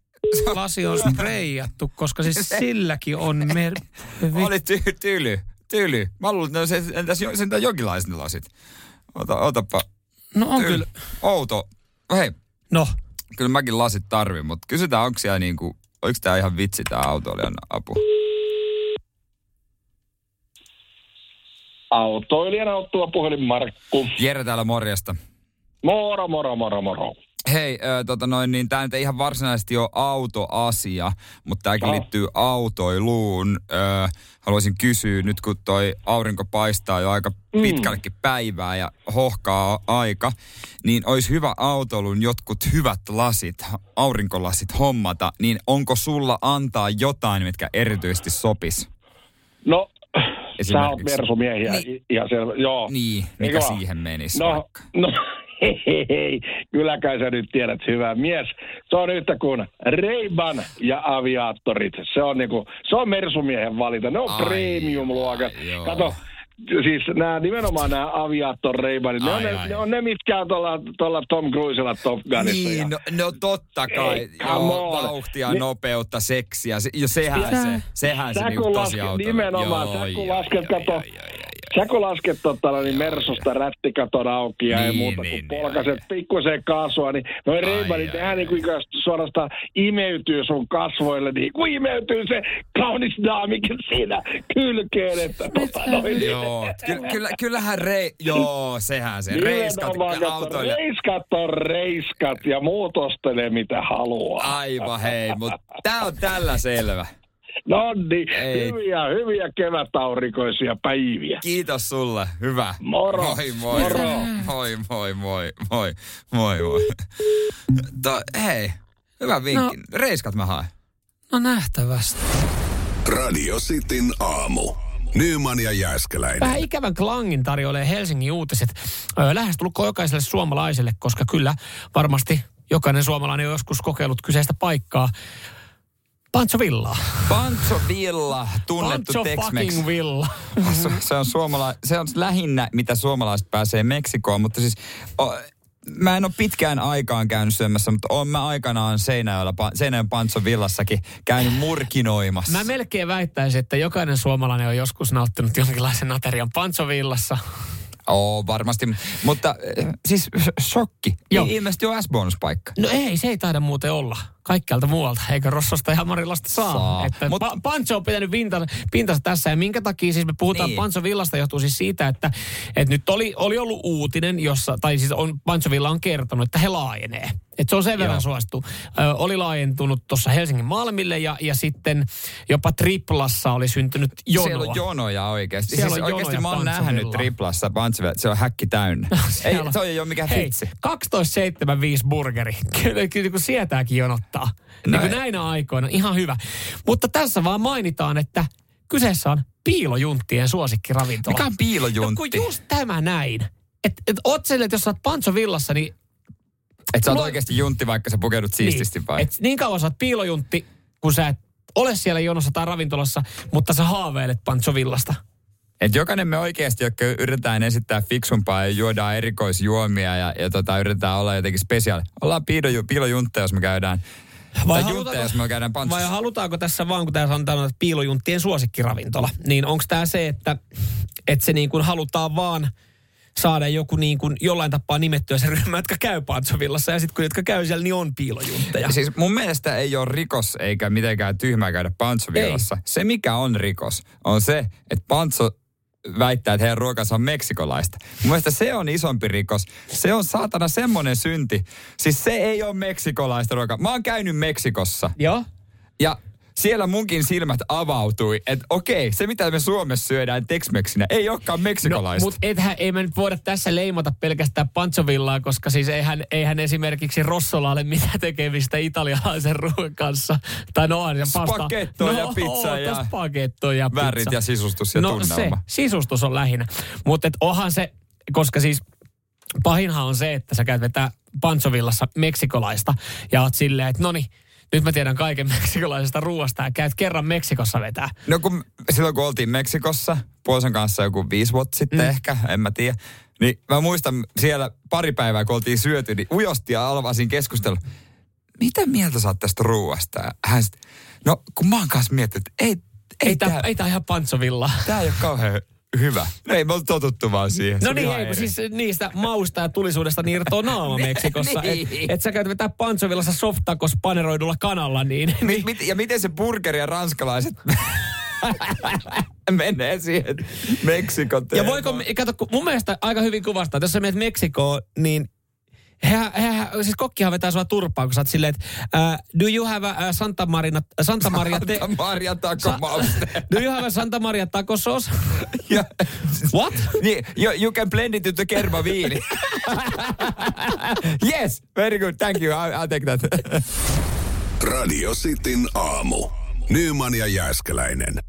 lasi on spreijattu, koska siis silläkin on mer... Oli ty- tyly, tyly. Mä luulen, että no se, entäs jo, sentään jonkinlaiset ne lasit. Ota, otapa. No on Tyly. kyllä. Outo. Hei, No, kyllä mäkin lasit tarvin, mutta kysytään, onko siellä niinku, oliko tää ihan vitsi tää autoilijan apu? Autoilijan auttua puhelin Markku. Jere täällä morjesta. Moro, moro, moro, moro. Hei, äh, tota noin, niin tämä nyt ei ihan varsinaisesti ole autoasia, mutta tämäkin Oh. liittyy autoiluun. Äh, haluaisin kysyä, nyt kun toi aurinko paistaa jo aika pitkällekin päivää ja hohkaa aika, niin olisi hyvä autoilun jotkut hyvät lasit, aurinkolasit hommata, niin onko sulla antaa jotain, mitkä erityisesti sopis? No, sä oot versumiehiä. Niin. Ja se, joo. Niin, mikä vaan? siihen menisi No, vaikka? no hei. Kyllä kai sä nyt tiedät, hyvä mies. Se on yhtä kuin Reiban ja aviaattorit. Se on niinku, se on mersumiehen valinta. Ne on Ai, premium-luokat. joo. Kato, siis nämä, nimenomaan nämä aviaattor Reibanit, ne, Ai, ne, ai. ne on ne, mitkä on tuolla, tuolla Tom Cruisella Top Gunissa. Niin, no, no totta kai. Ei, Joo, vauhtia, Niin- nopeutta, seksiä. Se, jo sehän Sä- se, sehän se Sä niinku kun tosi lasket, autolla. nimenomaan, sä kun lasket, kato, sä kun lasket tota, niin Mersusta rättikaton auki ja ei Niin, muuta niin, kuin niin, polkaset pikkusen kasvua, niin noin Ai, reibanit, ai, nehän ai. niin kuin suorastaan imeytyy sun kasvoille, niin kuin imeytyy se kaunis daamikin siinä kylkeen, että tota, noin, niin, Joo, ky, kyllä, kyllähän rei... Joo, sehän se. Reiskat autoille. reiskat on reiskat ja muut ostelee mitä haluaa. Aivan hei, mutta tää on tällä selvä. No niin, Ei. hyviä, hyviä kevätaurikoisia päiviä. Kiitos sulle. Hyvä. Moro. Moi moi. Moro. Moi moi moi moi. Moi moi. To, hei, hyvä vinkki. No. Reiskat mä haen. no nähtävästi. Radio Cityn aamu. Nyman ja Jääskeläinen. Vähän ikävän klangin tarjoilee Helsingin uutiset. Lähestulkoon jokaiselle suomalaiselle, koska kyllä varmasti jokainen suomalainen on joskus kokeillut kyseistä paikkaa. Pancho Villaa. Pancho Villa, tunnettu Pancho Tex-Mex. fucking Villa. Se, se, on suomala, se on lähinnä, mitä suomalaiset pääsee Meksikoon, mutta siis o, mä en ole pitkään aikaan käynyt syömässä, mutta oon mä aikanaan Seinäjoella, Seinäjoen Pancho Villassakin käynyt murkinoimassa. Mä melkein väittäisin, että jokainen suomalainen on joskus nauttinut jonkinlaisen aterian Pancho Villassa. Oo, varmasti. Mutta äh, siis sh- shokki. Joo. Ei ilmeisesti ole S-bonuspaikka. No ei, se ei taida muuten olla. Kaikkialta muualta, eikä Rossosta ja Marilasta saa. Saa. Että Mut- pa- Pancho on pitänyt pintansa, pintansa tässä. Ja minkä takia siis me puhutaan Niin. Pancho Villasta johtuu siis siitä, että, että nyt oli, oli ollut uutinen, jossa, tai siis on, Pancho Villa on kertonut, että he laajenee. Että se on sen verran Joo. suosittu. Ö, oli laajentunut tuossa Helsingin Malmille ja, ja sitten jopa Triplassa oli syntynyt jonoa. Siellä on jonoja oikeasti. Siellä siis on oikeasti jonoja mä oon nähnyt triplassa Pancho Villa, se on häkki täynnä. ei, Siellä se ei ole mikään Hei, vitsi. 12,75 burgeri. Kyllä, kyllä kun sietääkin jonottaa. Niin Näin. kuin näinä aikoina. Ihan hyvä. Mutta tässä vaan mainitaan, että kyseessä on piilojunttien suosikkiravintola. Mikä on No piilojuntti? kun just tämä näin. Että et, oot silleen, että jos sä oot Pancho Villassa, niin... että sä oot Mulla- oikeasti juntti, vaikka sä pukeudut siististi niin, vai? Et niin kauan sä oot piilojuntti, kun sä et ole siellä jonossa tai ravintolassa, mutta sä haaveilet Pancho Villasta. Et jokainen me oikeasti, jotka yritetään esittää fiksumpaa ja juodaan erikoisjuomia ja, ja tota, yritetään olla jotenkin spesiaali. Ollaan piiloju, piilojuntteja, jos me käydään, vai juntteja, jos me käydään Vai pantsussa. halutaanko tässä vaan, kun tässä on tämmöinen piilojunttien suosikkiravintola, niin onko tämä se, että, että se niin kuin halutaan vaan saada joku niin kuin jollain tapaa nimettyä se ryhmä, jotka käy Pantsovillassa ja sitten kun jotka käy siellä, niin on piilojuntteja. Siis mun mielestä ei ole rikos eikä mitenkään tyhmää käydä Pantsovillassa. Se mikä on rikos on se, että Pantso väittää, että heidän ruokansa on meksikolaista. Mun mielestä se on isompi rikos. Se on saatana semmonen synti. Siis se ei ole meksikolaista ruokaa. Mä oon käynyt Meksikossa Joo. ja siellä munkin silmät avautui, että okei, se mitä me Suomessa syödään Tex-Mexinä ei olekaan No, meksikolaista. mutta ethän, ei me nyt voida tässä leimata pelkästään Pantsovillaa, koska siis eihän, eihän esimerkiksi Rossolla ole mitään tekemistä italialaisen ruoan kanssa. Tai no on ja pasta. Spaghetto ja no, pizza ja spaghetto ja pizza. Värit ja sisustus ja no tunnelma. se, sisustus on lähinnä. Mutta onhan se, koska siis pahinhan on se, että sä käyt vetää Pantsovillassa meksikolaista ja oot silleen, että no niin, nyt mä tiedän kaiken meksikolaisesta ruoasta ja käyt kerran Meksikossa vetää. No kun silloin kun oltiin Meksikossa, puolison kanssa joku viisi vuotta sitten mm. ehkä, en mä tiedä. Niin mä muistan siellä pari päivää, kun oltiin syöty, niin ujosti ja alvasin keskustella. Mitä mieltä sä oot tästä ruoasta? Hän sit, no kun mä oon kanssa miettinyt, että ei, ei, Ei tää, tää, ei tää ihan pantsovilla. tää ei ole kauhean hyvä. No ei me oltu totuttu vaan siihen. No on niin, ihan ei, kun eri. siis niistä mausta ja tulisuudesta niin irtoaa naama Meksikossa. Niin. Et, et sä käyt vetää pantsovillassa softakos paneroidulla kanalla, niin... Mi- mit, ja miten se burgeri ja ranskalaiset menee siihen Meksikon Ja voiko, kato, mun mielestä aika hyvin kuvastaa, että jos sä menet Meksikoon, niin Hehän, hehän, siis kokkihan vetää sua turpaan, kun sä oot silleen, että uh, do you have a, Santa, Marina, Santa Maria... Te, Santa Maria takomauste. do you have a Santa Maria taco sauce? ja, What? niin, you, you can blend it into kerma viini. yes, very good, thank you, I'll, I'll take that. Radio Cityn aamu. Nyman ja Jääskeläinen.